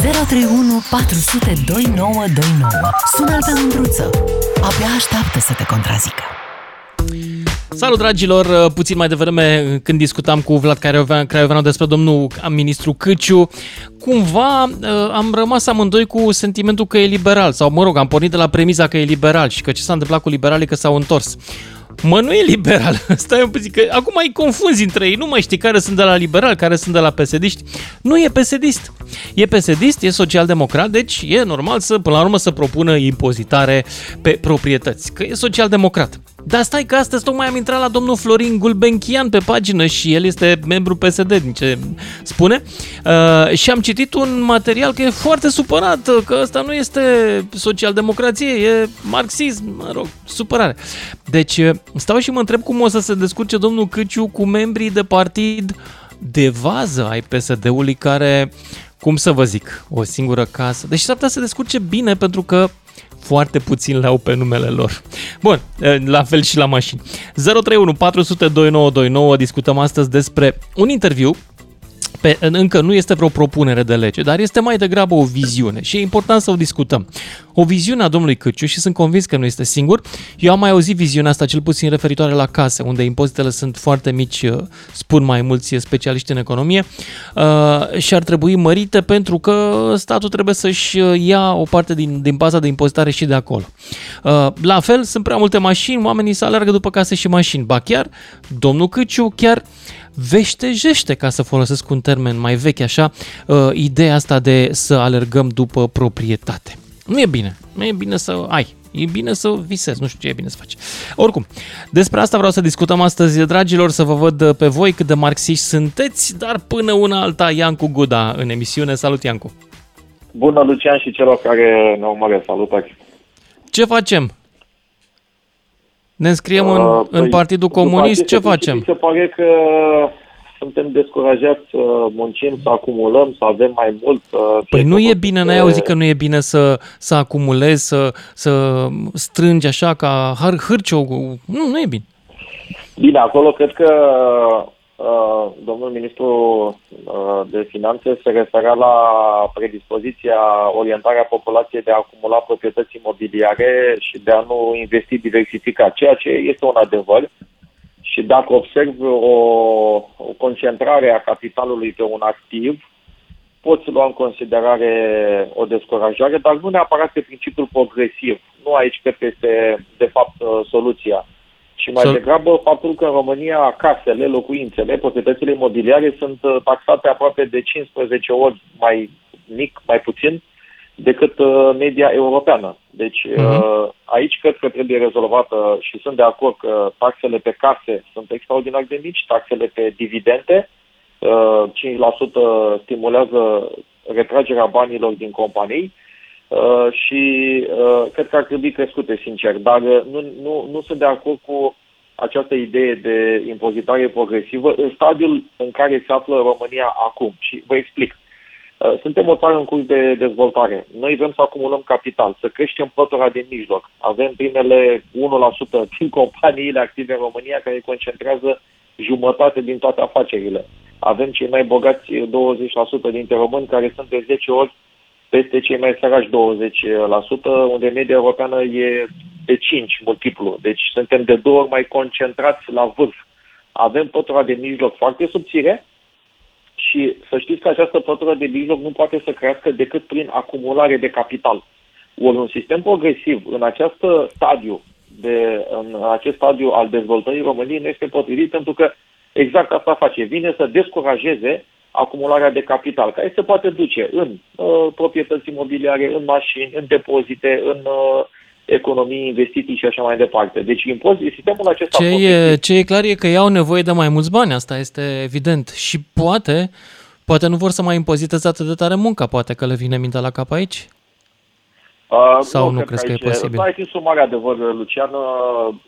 031 400 2929. Sună-l pe Mândruță. Abia așteaptă să te contrazică. Salut, dragilor! Puțin mai devreme, când discutam cu Vlad Craioveanu despre domnul ministru Câciu, cumva am rămas amândoi cu sentimentul că e liberal, sau mă rog, am pornit de la premiza că e liberal și că ce s-a întâmplat cu liberalii că s-au întors. Mă, nu e liberal. Stai un pic, că acum ai confunzi între ei. Nu mai știi care sunt de la liberal, care sunt de la psd Nu e psd E psd e social-democrat, deci e normal să, până la urmă, să propună impozitare pe proprietăți. Că e social-democrat. Dar stai că astăzi tocmai am intrat la domnul Florin Gulbenchian pe pagină și el este membru PSD, din ce spune. Uh, și am citit un material că e foarte supărat, că ăsta nu este social-democrație, e marxism, mă rog, supărare. Deci uh, stau și mă întreb cum o să se descurce domnul Câciu cu membrii de partid de vază ai PSD-ului care, cum să vă zic, o singură casă. Deci s-ar putea să se descurce bine pentru că foarte puțin le au pe numele lor. Bun, la fel și la mașini. 031 400 2929 discutăm astăzi despre un interviu pe, încă nu este vreo propunere de lege, dar este mai degrabă o viziune și e important să o discutăm. O viziune a domnului Câciu și sunt convins că nu este singur. Eu am mai auzit viziunea asta, cel puțin referitoare la case, unde impozitele sunt foarte mici, uh, spun mai mulți specialiști în economie, uh, și ar trebui mărite pentru că statul trebuie să-și uh, ia o parte din, din baza de impozitare și de acolo. La fel, sunt prea multe mașini, oamenii să alergă după case și mașini. Ba chiar, domnul Câciu chiar veștejește, ca să folosesc un termen mai vechi așa, uh, ideea asta de să alergăm după proprietate. Nu e bine. Nu e bine să ai. E bine să visezi, nu știu ce e bine să faci. Oricum, despre asta vreau să discutăm astăzi, dragilor, să vă văd pe voi cât de marxiști sunteți, dar până una alta, Iancu Guda în emisiune. Salut, Iancu! Bună, Lucian, și celor care ne urmăresc. Salutări! Ce facem? Ne înscriem în, uh, în păi, Partidul Comunist, ce facem? Se pare că suntem descurajați să muncim, să acumulăm, să avem mai mult. Să păi nu e bine, n-ai auzit că nu e bine să, să acumulezi, să, să strângi așa ca hârciu. Nu, nu e bine. Bine, acolo cred că Uh, domnul ministru uh, de finanțe se referea la predispoziția, orientarea populației de a acumula proprietăți imobiliare și de a nu investi diversificat, ceea ce este un adevăr. Și dacă observ o, o concentrare a capitalului pe un activ, poți lua în considerare o descurajare, dar nu neapărat pe principiul progresiv. Nu aici cred că este, de fapt, uh, soluția și mai degrabă faptul că în România casele, locuințele, proprietățile imobiliare sunt uh, taxate aproape de 15 ori mai mic, mai puțin, decât uh, media europeană. Deci uh-huh. aici cred că trebuie rezolvată și sunt de acord că taxele pe case sunt extraordinar de mici, taxele pe dividende, 5% stimulează retragerea banilor din companii, Uh, și uh, cred că ar trebui crescute, sincer, dar uh, nu, nu, nu sunt de acord cu această idee de impozitare progresivă în stadiul în care se află România acum. Și vă explic. Uh, suntem o țară în curs de dezvoltare. Noi vrem să acumulăm capital, să creștem pătura de mijloc. Avem primele 1% din companiile active în România care concentrează jumătate din toate afacerile. Avem cei mai bogați 20% dintre români care sunt de 10 ori peste cei mai săraci 20%, unde media europeană e de 5 multiplu. Deci suntem de două ori mai concentrați la vârf. Avem pătura de mijloc foarte subțire și să știți că această pătură de mijloc nu poate să crească decât prin acumulare de capital. Ori un sistem progresiv în acest stadiu, de, în acest stadiu al dezvoltării României nu este potrivit pentru că exact asta face. Vine să descurajeze acumularea de capital, care se poate duce în uh, proprietăți imobiliare, în mașini, în depozite, în uh, economii, investiții și așa mai departe. Deci impozit, sistemul acesta... Ce e, ce e clar e că iau nevoie de mai mulți bani, asta este evident. Și poate, poate nu vor să mai impoziteze atât de tare munca, poate că le vine mintea la cap aici? Uh, Sau nu, nu crezi că, că e posibil? Ai fi mare adevăr, Lucian.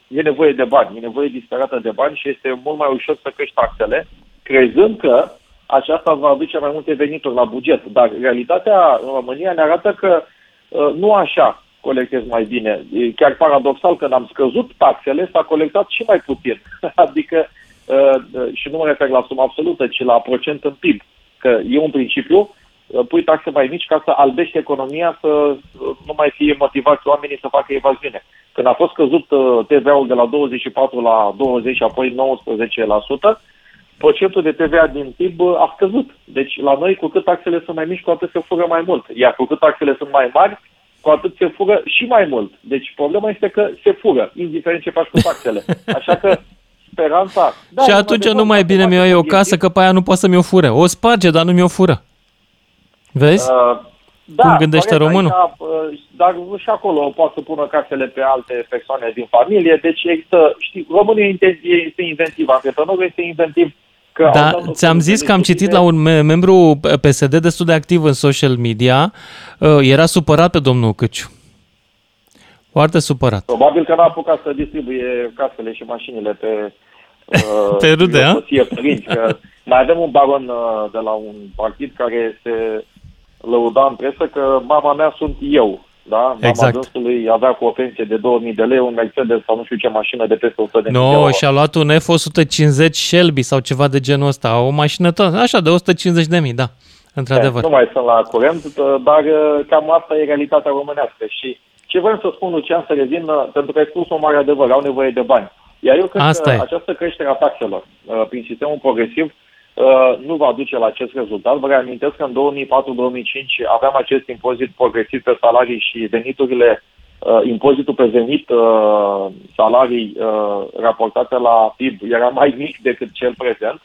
E nevoie de bani, e nevoie disperată de bani și este mult mai ușor să crești taxele, crezând că aceasta va aduce mai multe venituri la buget. Dar realitatea în România ne arată că uh, nu așa colectez mai bine. E chiar paradoxal, când am scăzut taxele, s-a colectat și mai puțin. adică, uh, și nu mă refer la sumă absolută, ci la procent în PIB. Că e un principiu uh, pui taxe mai mici ca să albești economia, să uh, nu mai fie motivați oamenii să facă evaziune. Când a fost căzut uh, TVA-ul de la 24 la 20 și apoi 19%, procentul de TVA din PIB a scăzut. Deci la noi, cu cât taxele sunt mai mici, cu atât se fură mai mult. Iar cu cât taxele sunt mai mari, cu atât se fură și mai mult. Deci problema este că se fură, indiferent ce faci cu taxele. Așa că speranța... Da, și atunci nu mai bine mi-o iei o casă, că pe aia nu poate să mi-o fură. O sparge, dar nu mi-o fură. Vezi? Uh, da, Cum gândește românul? Aici, uh, dar și acolo poate să pună casele pe alte persoane din familie. Deci există, știi, românul este inventiv, antreprenorul este inventiv. Că da, ți-am zis că am citit la un membru PSD destul de activ în social media, uh, era supărat pe domnul Căciu. Foarte supărat. Probabil că n-a apucat să distribuie casele și mașinile pe uh, pe rude, a? părinți, că mai avem un baron uh, de la un partid care se lăuda în presă că mama mea sunt eu. Da? Mama exact. dânsului avea cu o pensie de 2000 de lei, un Mercedes sau nu știu ce mașină de peste 100 de no, No, și-a luat un F-150 Shelby sau ceva de genul ăsta, o mașină tot, așa, de 150 de mii, da, într-adevăr. E, nu mai sunt la curent, dar uh, cam asta e realitatea românească și ce vreau să spun, Lucian, să revin, uh, pentru că ai spus un mare adevăr, au nevoie de bani. Iar eu cred Asta că e. această creștere a taxelor uh, prin sistemul progresiv uh, nu va duce la acest rezultat. Vă reamintesc că în 2004-2005 aveam acest impozit progresiv pe salarii și veniturile, impozitul pe venit, salarii raportate la PIB era mai mic decât cel prezent.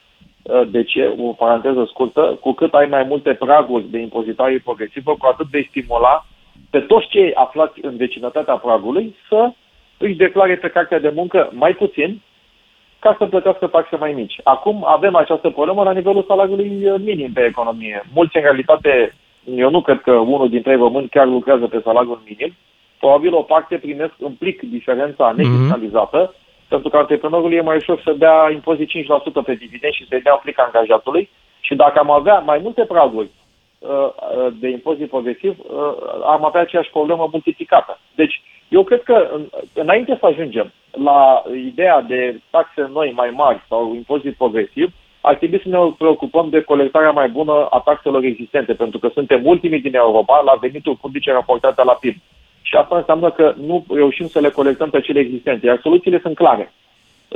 De ce? O paranteză scurtă. Cu cât ai mai multe praguri de impozitare progresivă, cu atât vei stimula pe toți cei aflați în vecinătatea pragului să își declare pe cartea de muncă mai puțin ca să plătească taxe mai mici. Acum avem această problemă la nivelul salariului minim pe economie. Mulți, în realitate, eu nu cred că unul dintre ei români chiar lucrează pe salariul minim. Probabil o parte primesc un plic diferența mhm. nefiscalizată, mm-hmm. pentru că antreprenorul e mai ușor să dea impozit 5% pe dividend și să-i dea un plic angajatului. Și dacă am avea mai multe praguri Uh, de impozit progresiv, uh, am avea aceeași problemă multiplicată. Deci, eu cred că înainte să ajungem la ideea de taxe noi mai mari sau impozit progresiv, ar trebui să ne preocupăm de colectarea mai bună a taxelor existente, pentru că suntem ultimii din Europa la venituri publice raportate la PIB. Și asta înseamnă că nu reușim să le colectăm pe cele existente. Iar soluțiile sunt clare.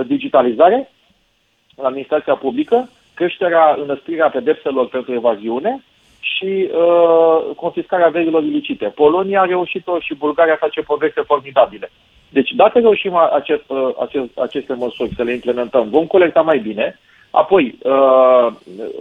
Digitalizare, administrația publică, creșterea, înăsprirea pedepselor pentru evaziune și uh, confiscarea verilor ilicite. Polonia a reușit-o și Bulgaria face progrese formidabile. Deci dacă reușim acest, uh, acest, aceste măsuri să le implementăm, vom colecta mai bine, apoi uh,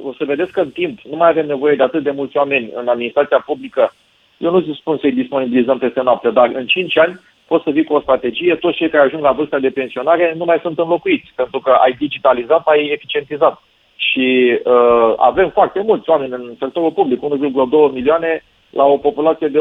o să vedeți că în timp nu mai avem nevoie de atât de mulți oameni în administrația publică. Eu nu spun să-i disponibilizăm peste noapte, dar în 5 ani poți să vii cu o strategie, toți cei care ajung la vârsta de pensionare nu mai sunt înlocuiți, pentru că ai digitalizat, ai eficientizat. Și uh, avem foarte mulți oameni în sectorul public, 1,2 milioane la o populație de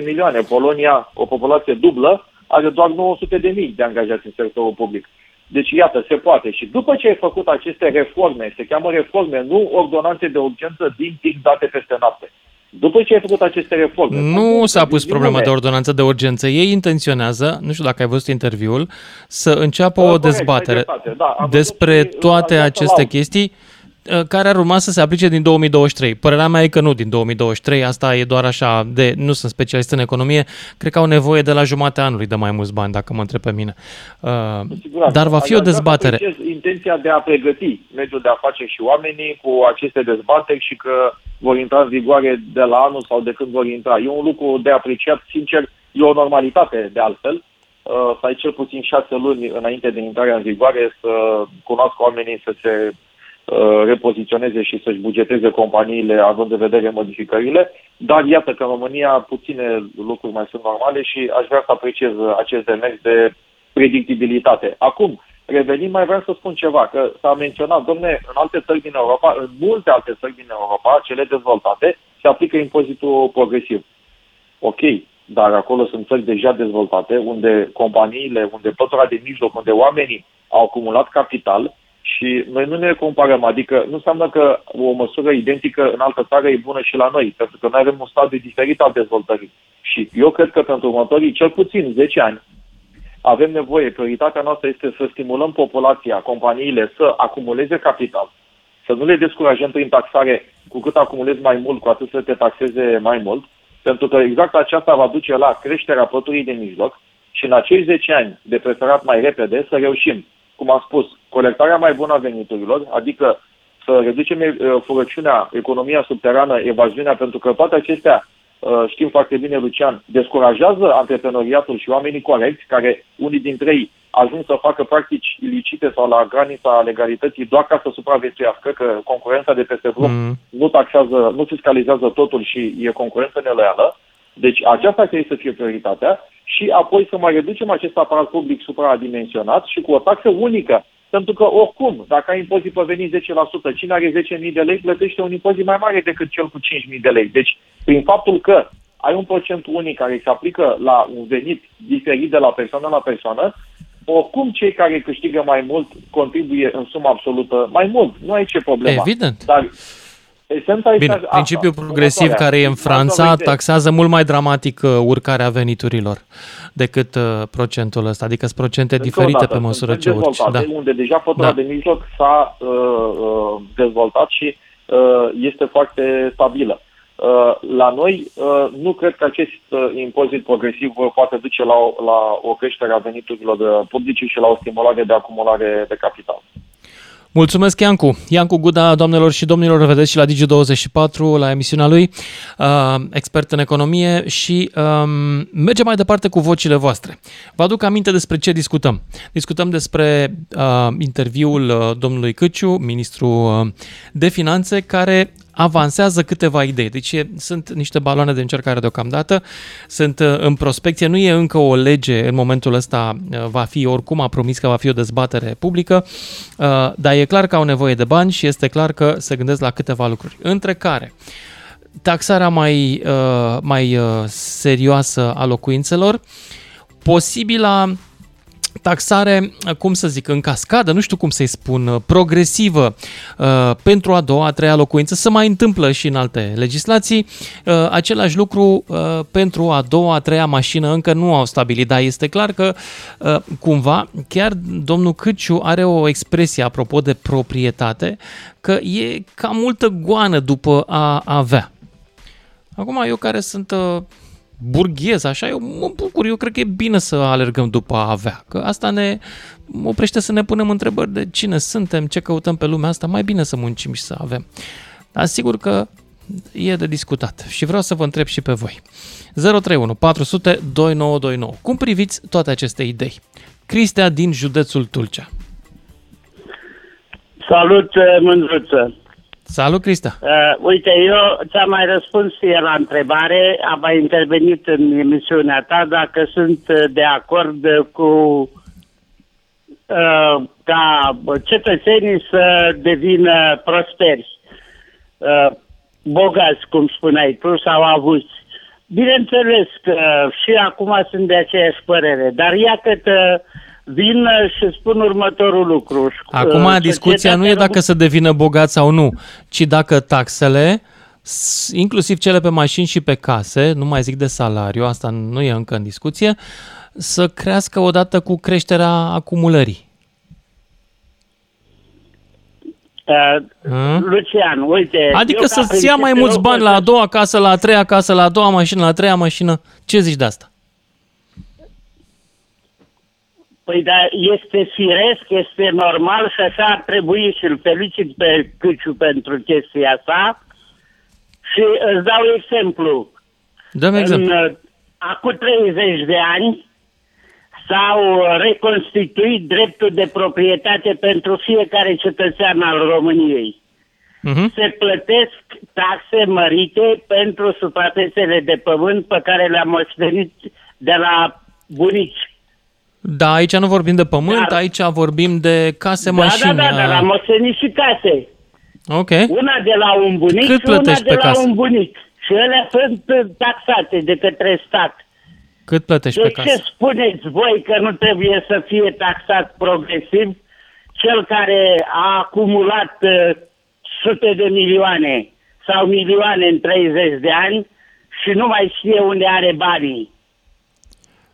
8-17 milioane. Polonia, o populație dublă, are doar 900 de mii de angajați în sectorul public. Deci, iată, se poate. Și după ce ai făcut aceste reforme, se cheamă reforme, nu ordonanțe de urgență din timp date peste noapte. După ce ai făcut aceste reforme... Nu s-a pus problema de ordonanță de urgență. Ei intenționează, nu știu dacă ai văzut interviul, să înceapă da, o dezbatere da, despre toate aceste chestii Uh, care ar urma să se aplice din 2023. Părerea mea e că nu din 2023, asta e doar așa de, nu sunt specialist în economie, cred că au nevoie de la jumatea anului de mai mulți bani, dacă mă întreb pe mine. Uh, dar va fi o dezbatere. Intenția de a pregăti mediul de afaceri și oamenii cu aceste dezbateri și că vor intra în vigoare de la anul sau de când vor intra. E un lucru de apreciat, sincer, e o normalitate de altfel, uh, să ai cel puțin șase luni înainte de intrarea în vigoare să cunoască oamenii să se Uh, repoziționeze și să-și bugeteze companiile având în vedere modificările, dar iată că în România puține lucruri mai sunt normale și aș vrea să apreciez acest demers de predictibilitate. Acum, revenind, mai vreau să spun ceva, că s-a menționat, domne, în alte țări din Europa, în multe alte țări din Europa, cele dezvoltate, se aplică impozitul progresiv. Ok, dar acolo sunt țări deja dezvoltate, unde companiile, unde pătura de mijloc, unde oamenii au acumulat capital și noi nu ne comparăm, adică nu înseamnă că o măsură identică în altă țară e bună și la noi, pentru că noi avem un stadiu diferit al dezvoltării. Și eu cred că pentru următorii cel puțin 10 ani avem nevoie, prioritatea noastră este să stimulăm populația, companiile să acumuleze capital, să nu le descurajăm prin taxare cu cât acumulezi mai mult, cu atât să te taxeze mai mult, pentru că exact aceasta va duce la creșterea păturii de mijloc și în acei 10 ani, de preferat mai repede, să reușim, cum am spus, colectarea mai bună a veniturilor, adică să reducem uh, furăciunea, economia subterană, evaziunea, pentru că toate acestea Uh, știm foarte bine, Lucian, descurajează antreprenoriatul și oamenii corecți, care unii dintre ei ajung să facă practici ilicite sau la granița legalității doar ca să supraviețuiască, că concurența de peste drum mm. nu taxează, nu fiscalizează totul și e concurență neloială. Deci aceasta trebuie să fie prioritatea și apoi să mai reducem acest aparat public supradimensionat și cu o taxă unică pentru că, oricum, dacă ai impozit pe venit 10%, cine are 10.000 de lei plătește un impozit mai mare decât cel cu 5.000 de lei. Deci, prin faptul că ai un procent unic care se aplică la un venit diferit de la persoană la persoană, oricum cei care câștigă mai mult contribuie în sumă absolută mai mult. Nu ai ce problemă. Evident. Dar Esența Bine, asta, principiul progresiv care e în Franța taxează mult mai dramatic uh, urcarea veniturilor decât uh, procentul ăsta, adică sunt procente Încă diferite dată, pe măsură ce urci. Da. Unde deja pătura da. de mijloc s-a uh, uh, dezvoltat și uh, este foarte stabilă. Uh, la noi, uh, nu cred că acest uh, impozit progresiv poate duce la o, la o creștere a veniturilor publice și la o stimulare de acumulare de capital. Mulțumesc, Iancu. Iancu Guda, doamnelor și domnilor, vedeți și la Digi24, la emisiunea lui, uh, expert în economie și um, mergem mai departe cu vocile voastre. Vă aduc aminte despre ce discutăm. Discutăm despre uh, interviul uh, domnului Căciu, ministru uh, de finanțe, care avansează câteva idei. Deci sunt niște baloane de încercare deocamdată, sunt uh, în prospecție, nu e încă o lege în momentul ăsta, uh, va fi oricum, a promis că va fi o dezbatere publică, uh, dar e clar că au nevoie de bani și este clar că se gândesc la câteva lucruri, între care taxarea mai, mai serioasă a locuințelor, posibila taxare, cum să zic, în cascadă, nu știu cum să-i spun, progresivă uh, pentru a doua, a treia locuință, se mai întâmplă și în alte legislații. Uh, același lucru uh, pentru a doua, a treia mașină încă nu au stabilit, dar este clar că cumva chiar domnul Câciu are o expresie apropo de proprietate, că e cam multă goană după a avea. Acum, eu care sunt burghez, așa, eu mă bucur, eu cred că e bine să alergăm după a avea, că asta ne oprește să ne punem întrebări de cine suntem, ce căutăm pe lumea asta, mai bine să muncim și să avem. Dar sigur că e de discutat și vreau să vă întreb și pe voi. 031 400 2929. Cum priviți toate aceste idei? Cristea din județul Tulcea. Salut, Mândruță! Salut, Crista! Uh, uite, eu ți-am mai răspuns fie la întrebare, am mai intervenit în emisiunea ta dacă sunt uh, de acord cu uh, ca cetățenii să devină prosperi, uh, bogați, cum spuneai tu, sau avuți. Bineînțeles că și acum sunt de aceeași părere, dar iată că vin și spun următorul lucru. Acum uh, discuția nu e dacă să devină bogat sau nu, ci dacă taxele, inclusiv cele pe mașini și pe case, nu mai zic de salariu, asta nu e încă în discuție, să crească odată cu creșterea acumulării. Uh, Lucian, uite... Adică să-ți ia mai mulți bani la a doua casă, la a treia casă, la a doua mașină, la a treia mașină. Ce zici de asta? Păi da, este firesc, este normal și așa ar trebui și îl felicit pe Câciu pentru chestia asta. Și îți dau exemplu. Dăm exemplu. În, acum 30 de ani s-au reconstituit dreptul de proprietate pentru fiecare cetățean al României. Uh-huh. Se plătesc taxe mărite pentru suprafețele de pământ pe care le-am moștenit de la bunici. Da, aici nu vorbim de pământ, dar, aici vorbim de case, da, mașini. Da, da, da, la moștenit și case. Ok. Una de la un bunic Cât și una de pe la casă? un bunic. Și ele sunt taxate de către stat. Cât plătești de pe casă? ce spuneți voi că nu trebuie să fie taxat progresiv cel care a acumulat uh, sute de milioane sau milioane în 30 de ani și nu mai știe unde are banii?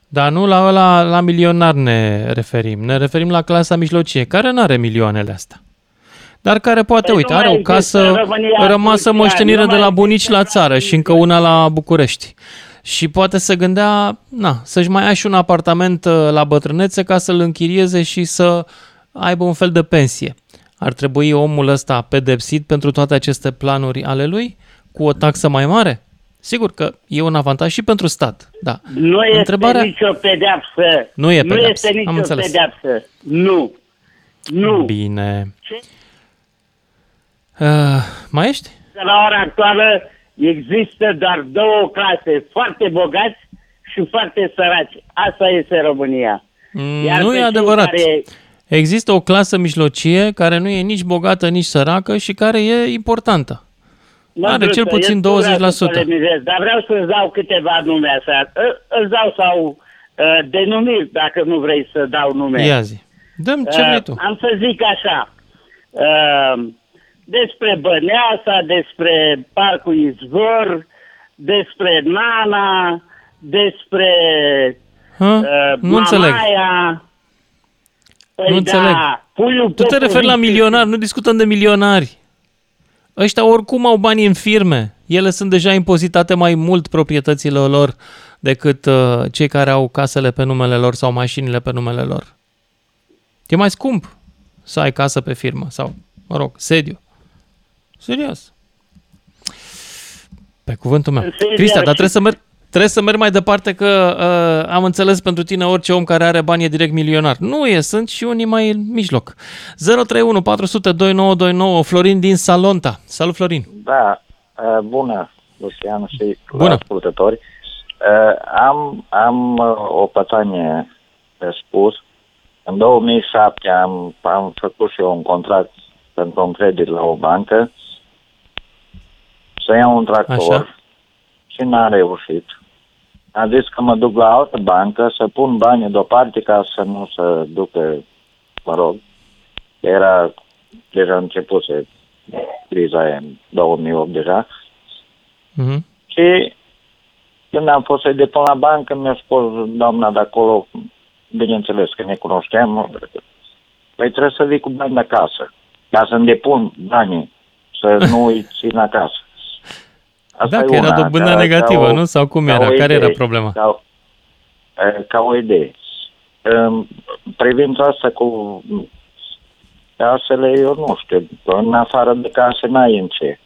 Dar nu la, la, la milionar ne referim. Ne referim la clasa mijlocie, care nu are milioanele astea. dar care poate, Păi uite, nu are mai o casă există în România rămasă atunci, moștenire nu de mai la bunici la există țară și încă una la București. Și poate să gândea, na, să-și mai ia și un apartament uh, la bătrânețe ca să-l închirieze și să aibă un fel de pensie. Ar trebui omul ăsta pedepsit pentru toate aceste planuri ale lui cu o taxă mai mare? Sigur că e un avantaj și pentru stat, da. Nu este Întrebarea- nicio pedeapsă. Nu e Nu pedeapsă, este am nicio înțeles. pedeapsă. Nu. Nu. Bine. Ce? Uh, mai ești? La ora actuală există doar două clase, foarte bogați și foarte săraci. Asta este România. Iar Mm, nu pe e cei adevărat. Care... Există o clasă mijlocie care nu e nici bogată, nici săracă și care e importantă. Are Mândruță, cel puțin eu nu vreau 20%. să polemizez, Dar vreau să-ți dau câteva nume așa. Î- Îți dau sau uh, denumiri, dacă nu vrei să dau nume. Ia zi. Dăm ce vrei tu. Uh, am să zic așa. Uh, despre Băneasa, despre Parcul Izvor, despre Nana, despre Hă? uh, Nu înțeleg. Mamaia. Păi Nu înțeleg. Da, puiul Tu te referi la Popovici. milionari, nu discutăm de milionari. Ăștia oricum au bani în firme. Ele sunt deja impozitate mai mult proprietățile lor decât uh, cei care au casele pe numele lor sau mașinile pe numele lor. E mai scump să ai casă pe firmă sau, mă rog, sediu. Serios. Pe cuvântul meu. Serios. Cristian, dar trebuie să merg, trebuie să merg mai departe că uh, am înțeles pentru tine orice om care are bani e direct milionar. Nu e, sunt și unii mai în mijloc. 031 400 2929 Florin din Salonta. Salut Florin. Da, uh, bună, Lucian și Bună. ascultători. Uh, Am, am uh, o pătanie de spus. În 2007 am, am făcut și eu un contract pentru un credit la o bancă să iau un tractor Așa. și n-am reușit. Am zis că mă duc la altă bancă să pun banii deoparte ca să nu se ducă, mă rog, era deja începuse criza aia în 2008 deja. Mhm. Și când am fost să-i depun la bancă, mi-a spus doamna de acolo, bineînțeles că ne cunoșteam, păi trebuie să vii cu bani de acasă, ca să-mi depun banii, să nu îi țin acasă. Da, e că era una, dobânda ca- negativă, ca o- nu? Sau cum ca era? o Care era idee, problema? Ca, e, ca o idee. În privința asta cu casele, eu nu știu, în afară de case n-ai în ce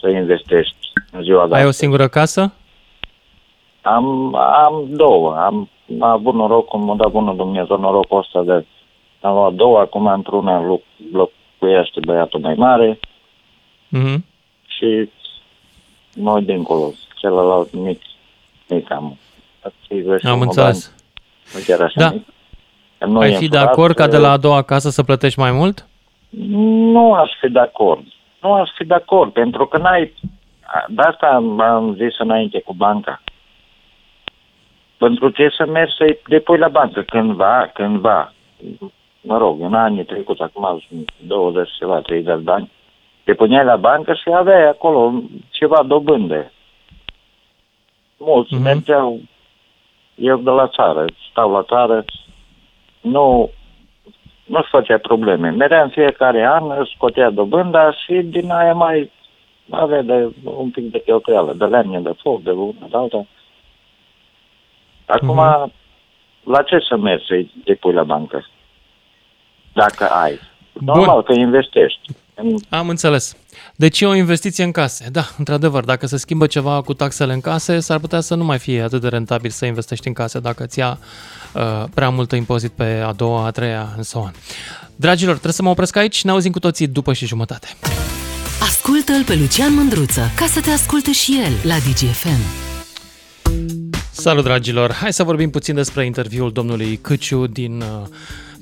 să investești în ziua de Ai o astăzi. singură casă? Am, am două. Am, am avut noroc, cum m-a dat bunul Dumnezeu, norocul ăsta de... Am luat două, acum într-una loc, locuiește băiatul mai mare Mhm. și noi dincolo, celălalt mic, mic am. Am înțeles. Nu chiar așa Da. mic. Că nu Ai e fi de însurat, acord ca de e- la a doua casă să plătești mai mult? Nu aș fi de acord. Nu aș fi de acord, pentru că n-ai... De asta am, am zis înainte cu banca. Pentru ce să mergi să-i depui la bancă cândva, cândva. Mă rog, în anii trecuți, acum sunt 20 ceva, 30 de ani, te puneai la bancă și aveai acolo ceva dobânde. Mulți Mhm. mm-hmm. mergeau, eu de la țară, stau la țară, nu, nu-și făcea probleme. Merea în fiecare an, își scotea dobânda și din aia mai avea de, un pic de cheltuială, de lemne, de foc, de una, de alta. Acum, Mhm. la ce să mergi să-i depui la bancă? Dacă ai. Bun. Normal că investești. În, Am înțeles. Deci e o investiție în case. Da, într-adevăr, dacă se schimbă ceva cu taxele în case, s-ar putea să nu mai fie atât de rentabil să investești în case dacă îți ia uh, prea multă impozit pe a doua, a treia, and so on. Dragilor, trebuie să mă opresc aici, ne auzim cu toții după și jumătate. Ascultă-l pe Lucian Mândruță ca să te asculte și el la DGFM. Salut, dragilor! Hai să vorbim puțin despre interviul domnului Câciu din uh,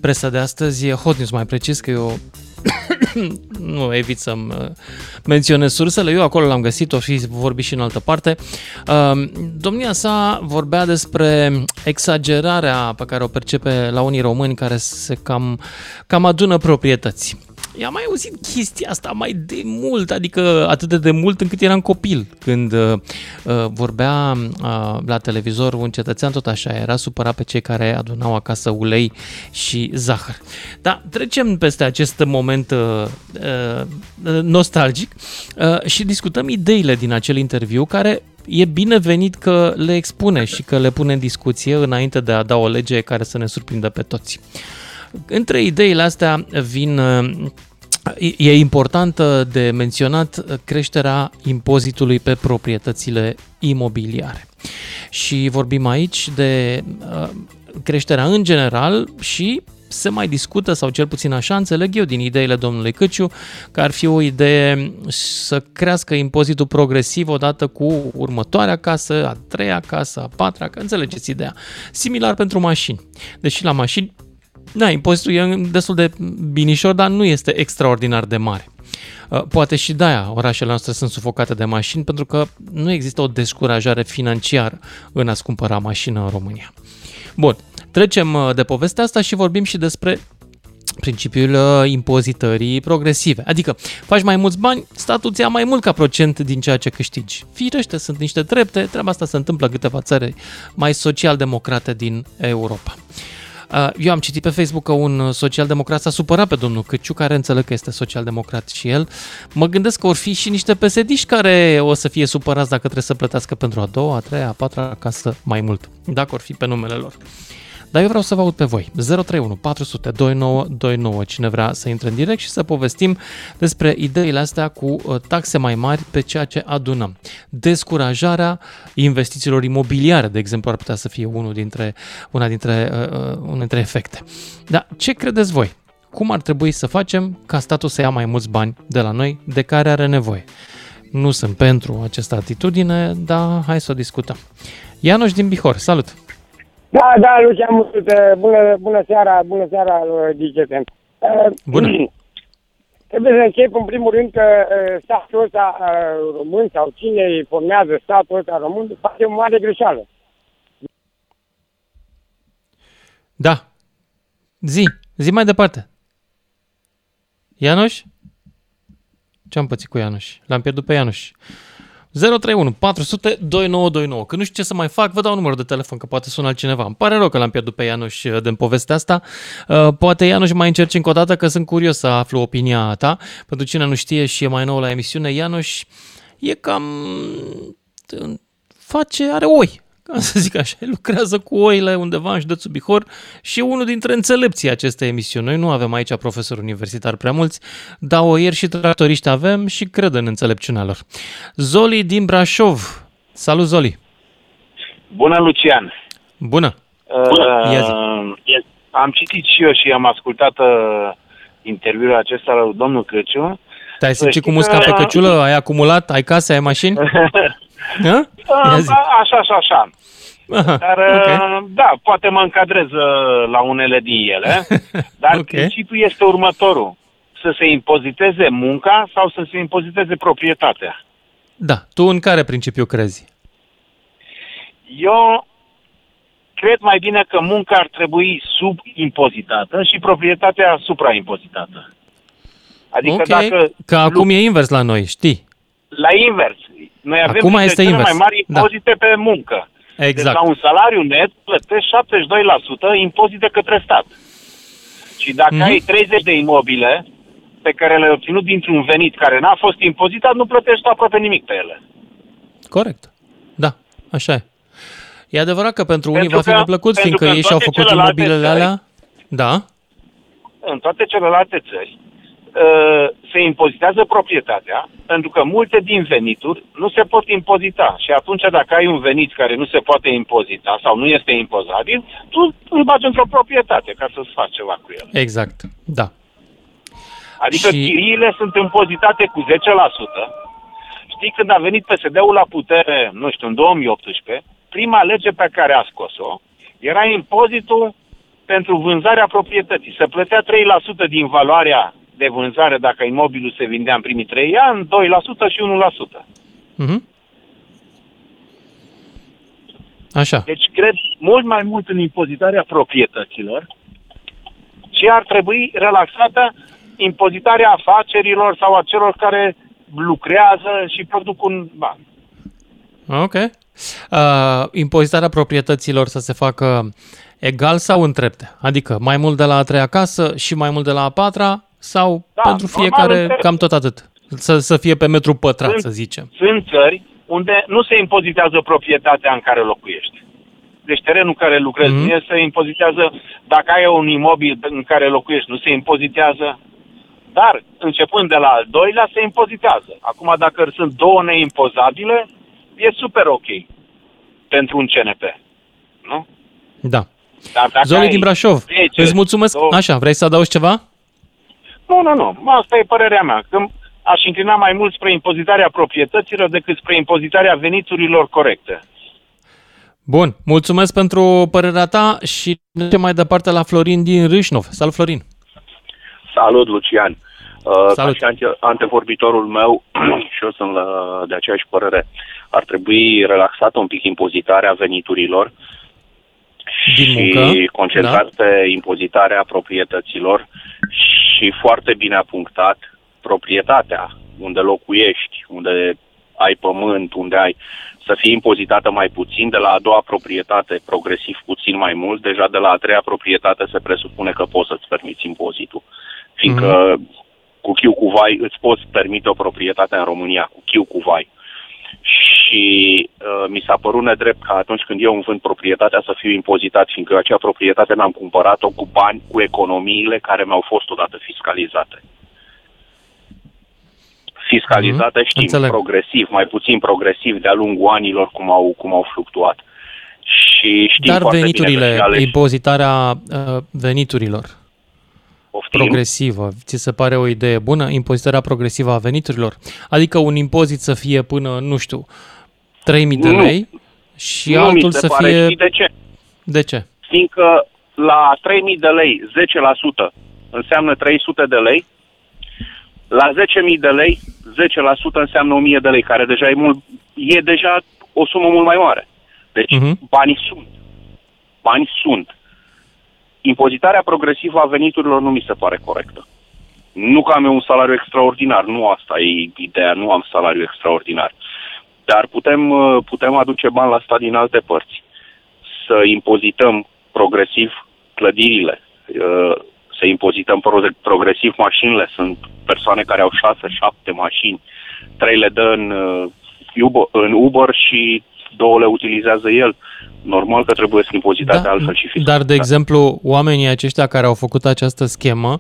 presa de astăzi. E Hot News, mai precis, că eu nu evit să-mi uh, menționez sursele. Eu acolo l-am găsit, o fi vorbit și în altă parte. Uh, Domnia sa vorbea despre exagerarea pe care o percepe la unii români care se cam, cam adună proprietăți. I-am mai auzit chestia asta mai de mult, adică atât de, de mult încât eram copil. Când uh, uh, vorbea uh, la televizor un cetățean tot așa, era supărat pe cei care adunau acasă ulei și zahăr. Da, trecem peste acest moment uh, uh, nostalgic uh, și discutăm ideile din acel interviu care e binevenit că le expune și că le pune în discuție înainte de a da o lege care să ne surprindă pe toți. Între ideile astea vin E important de menționat creșterea impozitului pe proprietățile imobiliare. Și vorbim aici de uh, creșterea în general și se mai discută, sau cel puțin așa înțeleg eu din ideile domnului Căciu, că ar fi o idee să crească impozitul progresiv odată cu următoarea casă, a treia casă, a patra, că înțelegeți ideea. Similar pentru mașini. Deși la mașini, da, impozitul e destul de binișor, dar nu este extraordinar de mare. Uh, poate și de-aia orașele noastre sunt sufocate de mașini, pentru că nu există o descurajare financiară în a-ți cumpăra mașină în România. Bun, trecem uh, de povestea asta și vorbim și despre principiul uh, impozitării progresive. Adică faci mai mulți bani, statul ți ia mai mult ca procent din ceea ce câștigi. Firește, sunt niște trepte, treaba asta se întâmplă în câteva țări mai social-democrate din Europa. Uh, eu am citit pe Facebook că un social-democrat s-a supărat pe domnul Căciu, care înțeleg că este social-democrat și el. Mă gândesc că vor fi și niște psd care o să fie supărați dacă trebuie să plătească pentru a doua, a treia, a patra casă mai mult, dacă vor fi pe numele lor. Dar eu vreau să vă aud pe voi. 031 400 2929. Cine vrea să intre în direct și să povestim despre ideile astea cu uh, taxe mai mari pe ceea ce adunăm. Descurajarea investițiilor imobiliare, de exemplu, ar putea să fie unul dintre, una dintre, uh, uh, una dintre efecte. Dar ce credeți voi? Cum ar trebui să facem ca statul să ia mai mulți bani de la noi de care are nevoie? Nu sunt pentru această atitudine, dar hai să o discutăm. Ianuș din Bihor, salut! Da, da, Lucian, bună, bună seara, bună seara, DGFM. Bună. Trebuie să încep în primul rând că uh, statul ăsta uh, român sau cine îi formează statul ăsta român face o mare greșeală. Da. Zi, zi mai departe. Ianuș? Ce-am pățit cu Ianuș? L-am pierdut pe Ianuș. 031 400 2929. Că nu știu ce să mai fac, vă dau numărul de telefon, că poate sună altcineva. Îmi pare rău că l-am pierdut pe Ianuș uh, din povestea asta. Uh, poate Ianuș mai încerci încă o dată, că sunt curios să aflu opinia ta. Pentru cine nu știe și e mai nou la emisiune, Ianuș e cam... face, are oi ca să zic așa, lucrează cu oile undeva în județul Bihor și unul dintre înțelepții acestei emisiuni. Noi nu avem aici profesori universitari prea mulți, dar oieri și tractoriști avem și cred în înțelepciunea lor. Zoli din Brașov. Salut, Zoli! Bună, Lucian! Bună! Uh, am citit și eu și am ascultat uh, interviul acesta la domnul Crăciu. Te-ai simțit cu musca pe căciulă? Ai acumulat? Ai case? Ai mașini? Așa, așa, așa. Aha, Dar, okay. Uh, da, poate mă încadrez uh, la unele din ele, dar okay. principiul este următorul. Să se impoziteze munca sau să se impoziteze proprietatea. Da. Tu în care principiu crezi? Eu cred mai bine că munca ar trebui subimpozitată și proprietatea supraimpozitată. Adică okay. dacă... Că acum e invers la noi, știi? La invers. Noi avem Acum este cele invers. mai mari da. impozite da. pe muncă. Exact. Deci la un salariu net plătești 72% impozite către stat. Și dacă mm-hmm. ai 30 de imobile pe care le-ai obținut dintr-un venit care n-a fost impozitat, nu plătești aproape nimic pe ele. Corect. Da, așa e. E adevărat că pentru, pentru unii va fi neplăcut, fiindcă ei și-au făcut imobilele țări, alea. Da. În toate celelalte țări, Uh, se impozitează proprietatea, pentru că multe din venituri nu se pot impozita. Și atunci dacă ai un venit care nu se poate impozita sau nu este impozabil, tu îl bagi într-o proprietate ca să-ți faci ceva cu el. Exact, da. Adică și... chiriile sunt impozitate cu 10%. Știi, când a venit PSD-ul la putere, nu știu, în 2018, prima lege pe care a scos-o era impozitul pentru vânzarea proprietății. Se plătea 3% din valoarea de vânzare dacă imobilul se vindea în primii trei ani, 2% și 1%. Mm-hmm. Așa. Deci cred mult mai mult în impozitarea proprietăților și ar trebui relaxată impozitarea afacerilor sau a celor care lucrează și produc un ban. Ok. Uh, impozitarea proprietăților să se facă egal sau în trepte? Adică mai mult de la a treia casă și mai mult de la a patra sau da, pentru fiecare normal, cam tot atât? Să, să fie pe metru pătrat, sunt, să zicem. Sunt țări unde nu se impozitează proprietatea în care locuiești. Deci terenul care lucrezi mm-hmm. nu se impozitează. Dacă ai un imobil în care locuiești, nu se impozitează. Dar, începând de la al doilea, se impozitează. Acum, dacă sunt două neimpozabile, e super ok pentru un CNP. Nu? Da. Dar Zoli din Brașov, 10, îți mulțumesc. 2... Așa, vrei să adaugi ceva? Nu, nu, nu. Asta e părerea mea. Când aș înclina mai mult spre impozitarea proprietăților decât spre impozitarea veniturilor corecte. Bun, mulțumesc pentru părerea ta și mergem mai departe la Florin din Râșnov. Salut, Florin! Salut, Lucian! Uh, Salut. Ca și antevorbitorul meu, și eu sunt la, de aceeași părere, ar trebui relaxată un pic impozitarea veniturilor Din și muncă, concentrat da? pe impozitarea proprietăților și foarte bine a punctat proprietatea, unde locuiești, unde ai pământ, unde ai să fie impozitată mai puțin, de la a doua proprietate progresiv puțin mai mult, deja de la a treia proprietate se presupune că poți să-ți permiți impozitul. Fiindcă mm-hmm. cu chiu cu vai îți poți permite o proprietate în România, cu chiu cu vai. Și uh, mi s-a părut nedrept că atunci când eu îmi vând proprietatea să fiu impozitat, fiindcă acea proprietate mi-am cumpărat-o cu bani, cu economiile care mi-au fost odată fiscalizate fiscalizate, mm-hmm. știm, Înțeleg. progresiv, mai puțin progresiv de-a lungul anilor cum au, cum au fluctuat. Și știm Dar veniturile, bine impozitarea uh, veniturilor Poftim. progresivă, ți se pare o idee bună? Impozitarea progresivă a veniturilor? Adică un impozit să fie până, nu știu, 3.000 de lei nu. și nu altul se să pare. fie... de ce? De ce? Fiindcă la 3.000 de lei, 10% înseamnă 300 de lei, la 10.000 de lei, 10% înseamnă 1.000 de lei, care deja e, mult, e deja o sumă mult mai mare. Deci uh-huh. banii sunt. Bani sunt. Impozitarea progresivă a veniturilor nu mi se pare corectă. Nu că am eu un salariu extraordinar, nu asta e ideea, nu am salariu extraordinar. Dar putem, putem aduce bani la stat din alte părți. Să impozităm progresiv clădirile, să impozităm progresiv mașinile. Sunt persoane care au șase, șapte mașini, trei le dă în, uh, Uber, în Uber și două le utilizează el. Normal că trebuie să impozitate da, altfel și fiscal. Dar, de exemplu, oamenii aceștia care au făcut această schemă,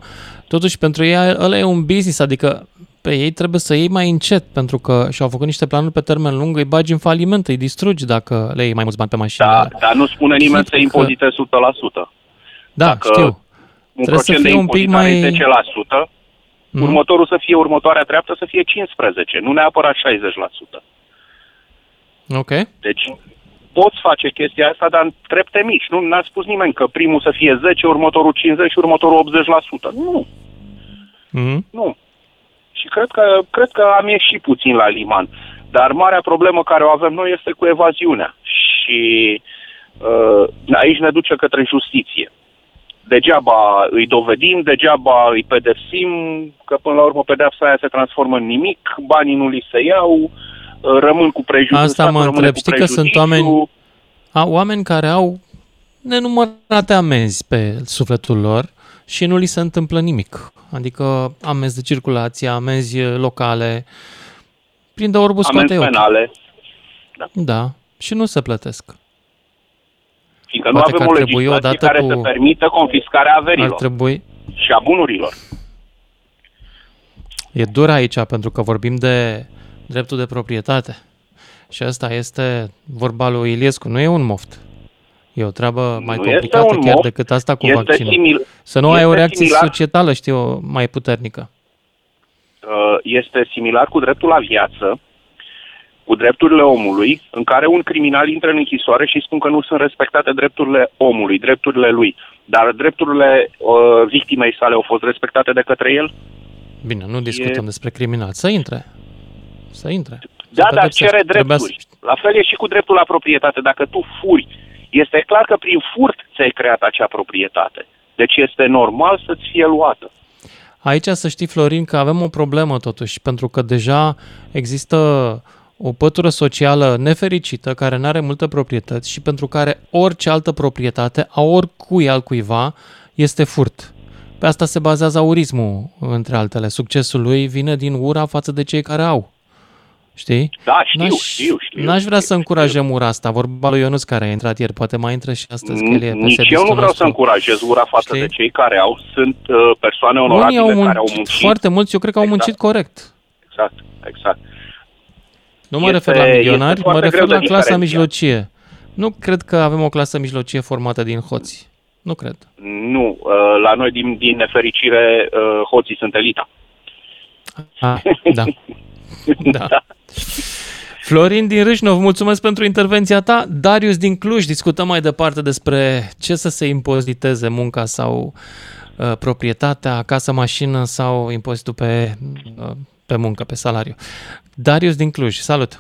totuși pentru ei ăla e un business, adică pe ei trebuie să iei mai încet, pentru că și-au făcut niște planuri pe termen lung, îi bagi în faliment, îi distrugi dacă le iei mai mulți bani pe mașină. Da, dar nu spune nimeni să impozite 100%. Da, Dacă știu un Trebuie procent de impozitare mai... 10%, mm. următorul să fie următoarea treaptă să fie 15%, nu neapărat 60%. Ok. Deci poți face chestia asta, dar în trepte mici. Nu n-a spus nimeni că primul să fie 10, următorul 50 și următorul 80%. Nu. Mm. Nu. Și cred că, cred că am ieșit puțin la liman. Dar marea problemă care o avem noi este cu evaziunea. Și uh, aici ne duce către justiție degeaba îi dovedim, degeaba îi pedepsim, că până la urmă pedeapsa aia se transformă în nimic, banii nu li se iau, rămân cu prejudiciu. Asta mă întreb, știi că sunt oameni, a, oameni care au nenumărate amenzi pe sufletul lor și nu li se întâmplă nimic. Adică amenzi de circulație, amenzi locale, prinde orbul amenzi penale. Da. da, și nu se plătesc. Fiindcă Poate nu avem o legislație care cu... să permită confiscarea averilor ar trebui... și a bunurilor. E dur aici pentru că vorbim de dreptul de proprietate. Și asta este vorba lui Iliescu. Nu e un moft. E o treabă mai nu complicată chiar moft, decât asta cu vaccinul. Simil, să nu ai o reacție similar, societală, știu, mai puternică. Uh, este similar cu dreptul la viață, cu drepturile omului, în care un criminal intră în închisoare și spun că nu sunt respectate drepturile omului, drepturile lui. Dar drepturile uh, victimei sale au fost respectate de către el? Bine, nu discutăm e... despre criminal. Să intre. Să intre. Da, dar cere drepturi. Să... La fel e și cu dreptul la proprietate. Dacă tu furi, este clar că prin furt ți-ai creat acea proprietate. Deci este normal să-ți fie luată. Aici să știi, Florin, că avem o problemă totuși, pentru că deja există o pătură socială nefericită care nu are multe proprietăți și pentru care orice altă proprietate a oricui al cuiva este furt. Pe asta se bazează aurismul, între altele. Succesul lui vine din ura față de cei care au. Știi? Da, știu, n-aș, știu, știu. N-aș vrea știu, să încurajăm știu. ura asta. Vorba lui Ionuț care a intrat ieri, poate mai intră și astăzi. Că e Nici eu nu vreau nostru. să încurajez ura față știi? de cei care au. Sunt uh, persoane onorabile au care au muncit. Foarte mulți, eu cred că au exact. muncit corect. Exact, exact. Nu mă este, refer la milionari, mă refer la clasa mijlocie. Nu cred că avem o clasă mijlocie formată din hoți. Nu cred. Nu, uh, la noi, din, din nefericire, uh, hoții sunt elita. Ah, da. da. da. Florin din Râșnov, mulțumesc pentru intervenția ta. Darius din Cluj, discutăm mai departe despre ce să se impoziteze, munca sau uh, proprietatea, casă, mașină sau impozitul pe, uh, pe muncă, pe salariu. Darius din Cluj, salut!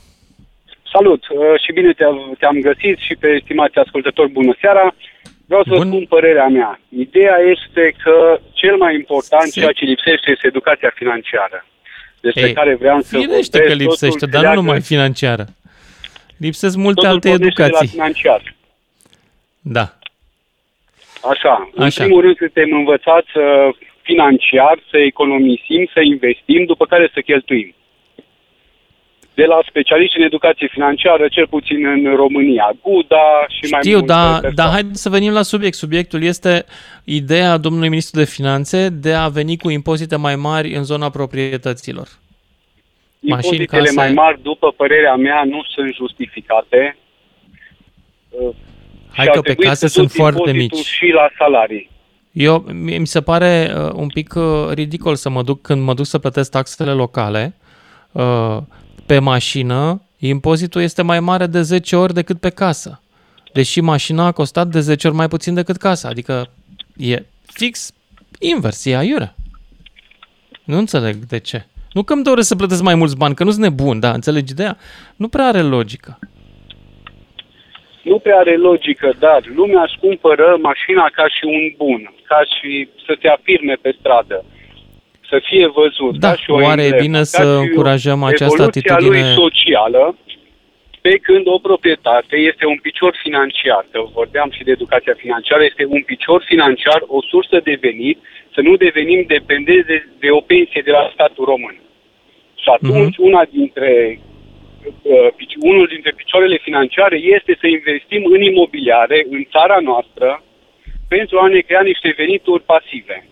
Salut uh, și bine te-am, te-am găsit și pe estimați ascultători, bună seara! Vreau să Bun. spun părerea mea. Ideea este că cel mai important, ceea ce lipsește, este educația financiară despre Ei, care vreau să vorbesc. că lipsește, dar nu numai financiară. Lipsesc multe totul alte educații. financiar. Da. Așa. În Așa. primul rând suntem învățați financiar, să economisim, să investim, după care să cheltuim de la specialiști în educație financiară, cel puțin în România. Guda și Știu, mai Știu, dar da, haideți să venim la subiect. Subiectul este ideea domnului ministru de finanțe de a veni cu impozite mai mari în zona proprietăților. Impozitele case... mai mari, după părerea mea, nu sunt justificate. Hai că pe case sunt foarte mici. Și la salarii. Eu, mi se pare uh, un pic uh, ridicol să mă duc când mă duc să plătesc taxele locale. Uh, pe mașină, impozitul este mai mare de 10 ori decât pe casă. Deși mașina a costat de 10 ori mai puțin decât casa. Adică e fix invers, e aiurea. Nu înțeleg de ce. Nu că îmi doresc să plătesc mai mulți bani, că nu sunt nebun, da, înțelegi ideea? Nu prea are logică. Nu prea are logică, dar lumea își cumpără mașina ca și un bun, ca și să te afirme pe stradă să fie văzut. Da, ca și o oare e bine să încurajăm această atitudine? lui socială, pe când o proprietate este un picior financiar, că vorbeam și de educația financiară, este un picior financiar, o sursă de venit, să nu devenim dependenți de, de o pensie de la statul român. Și atunci, uh-huh. una dintre, uh, unul dintre picioarele financiare este să investim în imobiliare, în țara noastră, pentru a ne crea niște venituri pasive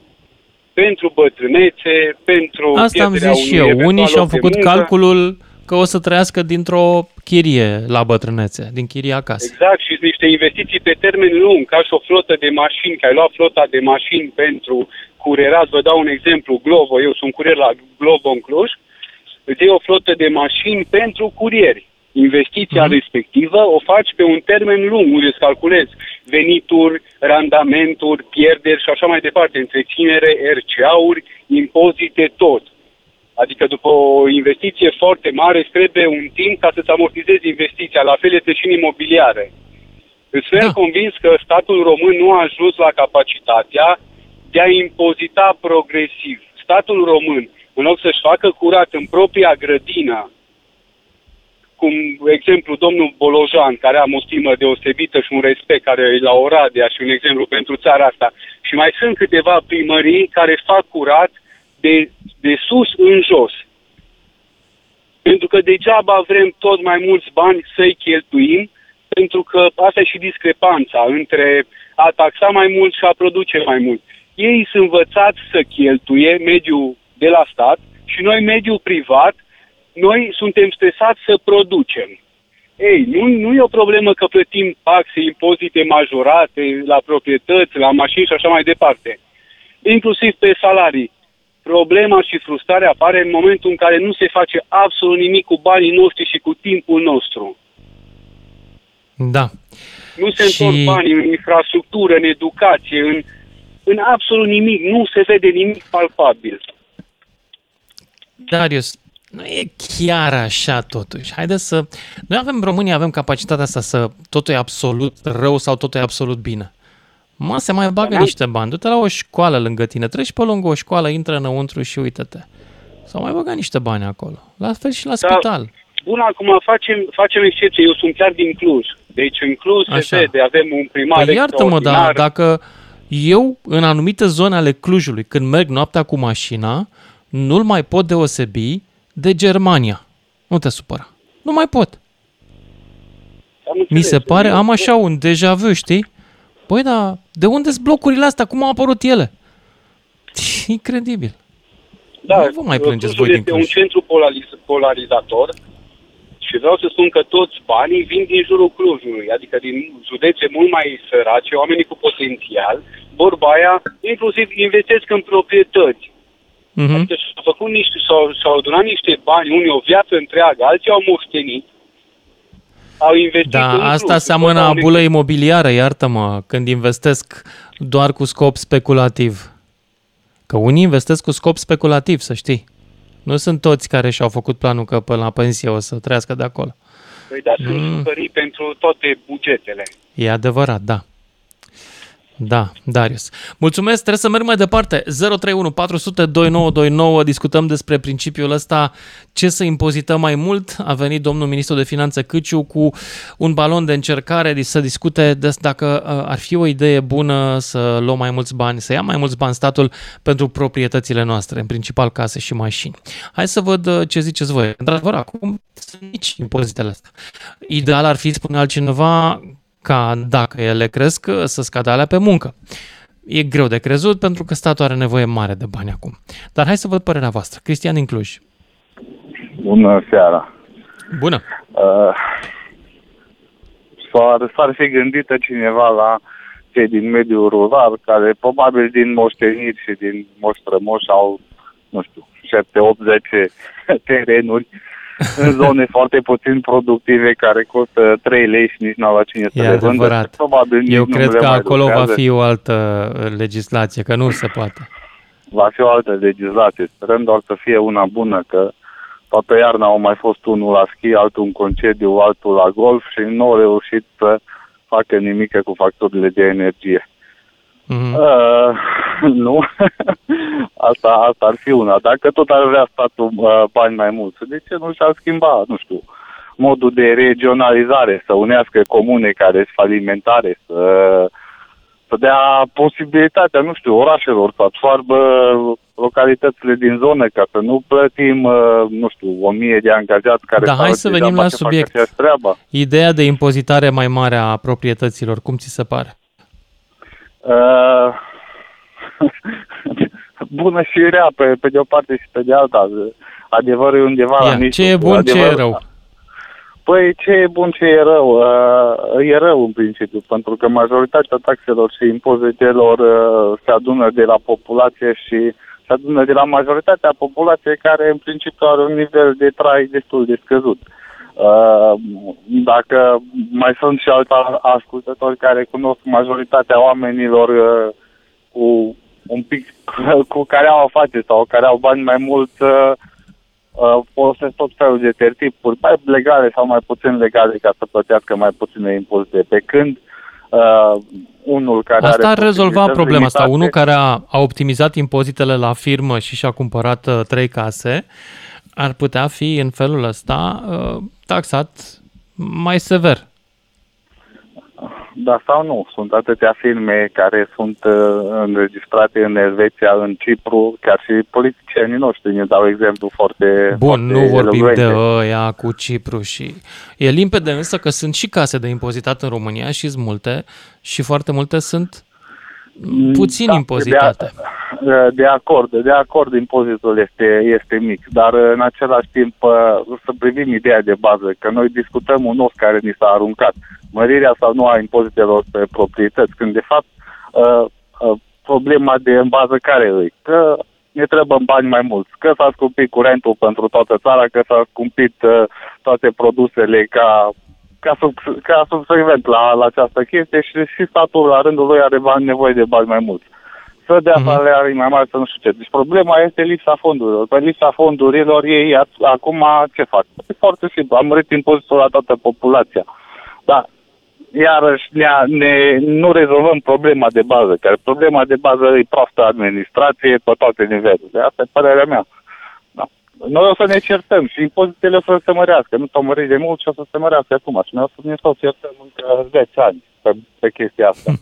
pentru bătrânețe, pentru Asta am zis și eu. Unii și-au făcut calculul că o să trăiască dintr-o chirie la bătrânețe, din chiria acasă. Exact, și niște investiții pe termen lung, ca și o flotă de mașini, că ai luat flota de mașini pentru curierat, vă dau un exemplu, Glovo, eu sunt curier la Glovo în Cluj, îți iei o flotă de mașini pentru curieri. Investiția mm-hmm. respectivă o faci pe un termen lung, unde îți calculezi venituri, randamenturi, pierderi și așa mai departe, întreținere, RCA-uri, impozite, tot. Adică după o investiție foarte mare îți trebuie un timp ca să-ți amortizezi investiția, la fel este și în imobiliare. Îți sunt da. convins că statul român nu a ajuns la capacitatea de a impozita progresiv. Statul român, în loc să-și facă curat în propria grădină cum exemplu domnul Bolojan, care am o stimă deosebită și un respect, care e la Oradea și un exemplu pentru țara asta. Și mai sunt câteva primării care fac curat de, de sus în jos. Pentru că degeaba vrem tot mai mulți bani să-i cheltuim, pentru că asta e și discrepanța între a taxa mai mult și a produce mai mult. Ei sunt învățați să cheltuie mediul de la stat și noi mediul privat noi suntem stresați să producem. Ei, nu, nu e o problemă că plătim taxe, impozite majorate la proprietăți, la mașini și așa mai departe. Inclusiv pe salarii. Problema și frustrarea apare în momentul în care nu se face absolut nimic cu banii noștri și cu timpul nostru. Da. Nu se și... întorc banii în infrastructură, în educație, în, în absolut nimic. Nu se vede nimic palpabil. Darius, nu e chiar așa totuși. Haideți să... Noi avem, România, avem capacitatea asta să totul e absolut rău sau totul e absolut bine. Mă, se mai bagă niște bani. Du-te la o școală lângă tine, treci pe lângă o școală, intră înăuntru și uită-te. Sau mai băga niște bani acolo. La fel și la da. spital. Bun, acum facem, facem excepție. Eu sunt chiar din Cluj. Deci în Cluj Așa. se vede, avem un primar păi iartă-mă, dar dacă eu, în anumite zone ale Clujului, când merg noaptea cu mașina, nu-l mai pot deosebi de Germania. Nu te supăra. Nu mai pot. Mi se pare, am așa un deja vu, știi? Păi da, de unde sunt blocurile astea? Cum au apărut ele? Incredibil. Da, nu vă mai plângeți voi este din un centru polariz- polarizator și vreau să spun că toți banii vin din jurul Clujului, adică din județe mult mai sărace, oamenii cu potențial, vorba aia, inclusiv investesc în proprietăți. Mm-hmm. Adică s-au făcut niște, s-au, s-au adunat niște bani, unii o viață întreagă, alții au moștenit, au investit Da, în asta Cluj. seamănă Tot au abulă imobiliară, iartă-mă, când investesc doar cu scop speculativ. Că unii investesc cu scop speculativ, să știi. Nu sunt toți care și-au făcut planul că până la pensie o să trăiască de acolo. Păi, dar sunt Mm. jucării pentru toate bugetele. E adevărat, da. Da, Darius. Mulțumesc, trebuie să merg mai departe. 031 400 2929, discutăm despre principiul ăsta, ce să impozităm mai mult. A venit domnul ministru de finanțe Câciu cu un balon de încercare să discute des dacă uh, ar fi o idee bună să luăm mai mulți bani, să ia mai mulți bani statul pentru proprietățile noastre, în principal case și mașini. Hai să văd uh, ce ziceți voi. Într-adevăr, acum sunt mici impozitele astea. Ideal ar fi, spune altcineva, ca dacă ele cresc, să scadă alea pe muncă. E greu de crezut pentru că statul are nevoie mare de bani acum. Dar hai să văd părerea voastră. Cristian din Cluj. Bună seara. Bună. Uh, s-ar, s-ar fi gândită cineva la cei din mediul rural, care probabil din moșteniri și din moștrămoși au, nu știu, 7, 8, 10 terenuri în zone foarte puțin productive care costă 3 lei și nici n-au la cine să E le vândă. adevărat. Probabil nici Eu nu cred le că mai acolo va lucrează. fi o altă legislație, că nu se poate. va fi o altă legislație. Sperăm doar să fie una bună, că toată iarna au mai fost unul la schi, altul în concediu, altul la golf și nu au reușit să facă nimic cu facturile de energie. Mm-hmm. Uh, nu? asta, asta ar fi una. Dacă tot ar vrea statul uh, bani mai mulți, de ce nu și-ar schimba, nu știu, modul de regionalizare, să unească comune care sunt falimentare, să, să dea posibilitatea, nu știu, orașelor să absorbă localitățile din zonă ca să nu plătim, uh, nu știu, o mie de angajați care Da, stau hai să degeaba venim la să facă subiect. aceeași treabă. Ideea de impozitare mai mare a proprietăților, cum ți se pare? Uh, bună și rea pe, pe de o parte și pe de alta. Adevărul e undeva la Ia, mijloc. ce e bun, ce e Adevărul- rău? Păi ce e bun, ce e rău? Uh, e rău în principiu, pentru că majoritatea taxelor și impozitelor uh, se adună de la populație și se adună de la majoritatea populației care în principiu are un nivel de trai destul de scăzut. Uh, dacă mai sunt și alți ascultători care cunosc majoritatea oamenilor uh, cu un pic cu care au afaceri sau care au bani mai mult uh, uh, folosesc tot felul de tertipuri, mai legale sau mai puțin legale, ca să plătească mai puține impozite. Pe când uh, unul care Asta ar are rezolva posibilități problema asta. limitate- Unul care a, a optimizat impozitele la firmă și și-a cumpărat uh, trei case, ar putea fi în felul ăsta uh, taxat mai sever. Da sau nu. Sunt atâtea firme care sunt uh, înregistrate în Elveția, în Cipru, chiar și politicienii noștri ne dau exemplu foarte Bun, foarte nu vorbim elocvente. de ăia cu Cipru și... E limpede însă că sunt și case de impozitat în România și sunt multe și foarte multe sunt puțin Da, impozitate. De, de acord, de acord, impozitul este, este mic, dar în același timp uh, să privim ideea de bază, că noi discutăm un os care ni s-a aruncat, mărirea sau nu a impozitelor pe proprietăți, când de fapt uh, uh, problema de în bază care îi? Că ne trebuie bani mai mulți, că s-a scumpit curentul pentru toată țara, că s-a scumpit uh, toate produsele ca ca, sub, ca subsecvent la, la această chestie și, și statul la rândul lui are bani, nevoie de bani mai mulți. Să dea Mhm. uh-huh. salarii mai mari, să nu știu ce. Deci problema este lipsa fondurilor. Pe lipsa fondurilor ei a- acum ce fac? E foarte simplu, am mărit impozitul la toată populația. Da, iarăși ne, ne, nu rezolvăm problema de bază, care problema de bază e proastă administrație pe toate nivelurile. Asta e părerea mea. Da. Noi o să ne certăm și impozitele o să se mărească. Nu s-au mărit de mult și o să se mărească acum. Și noi o să ne să certăm încă 10 ani pe, pe chestia asta.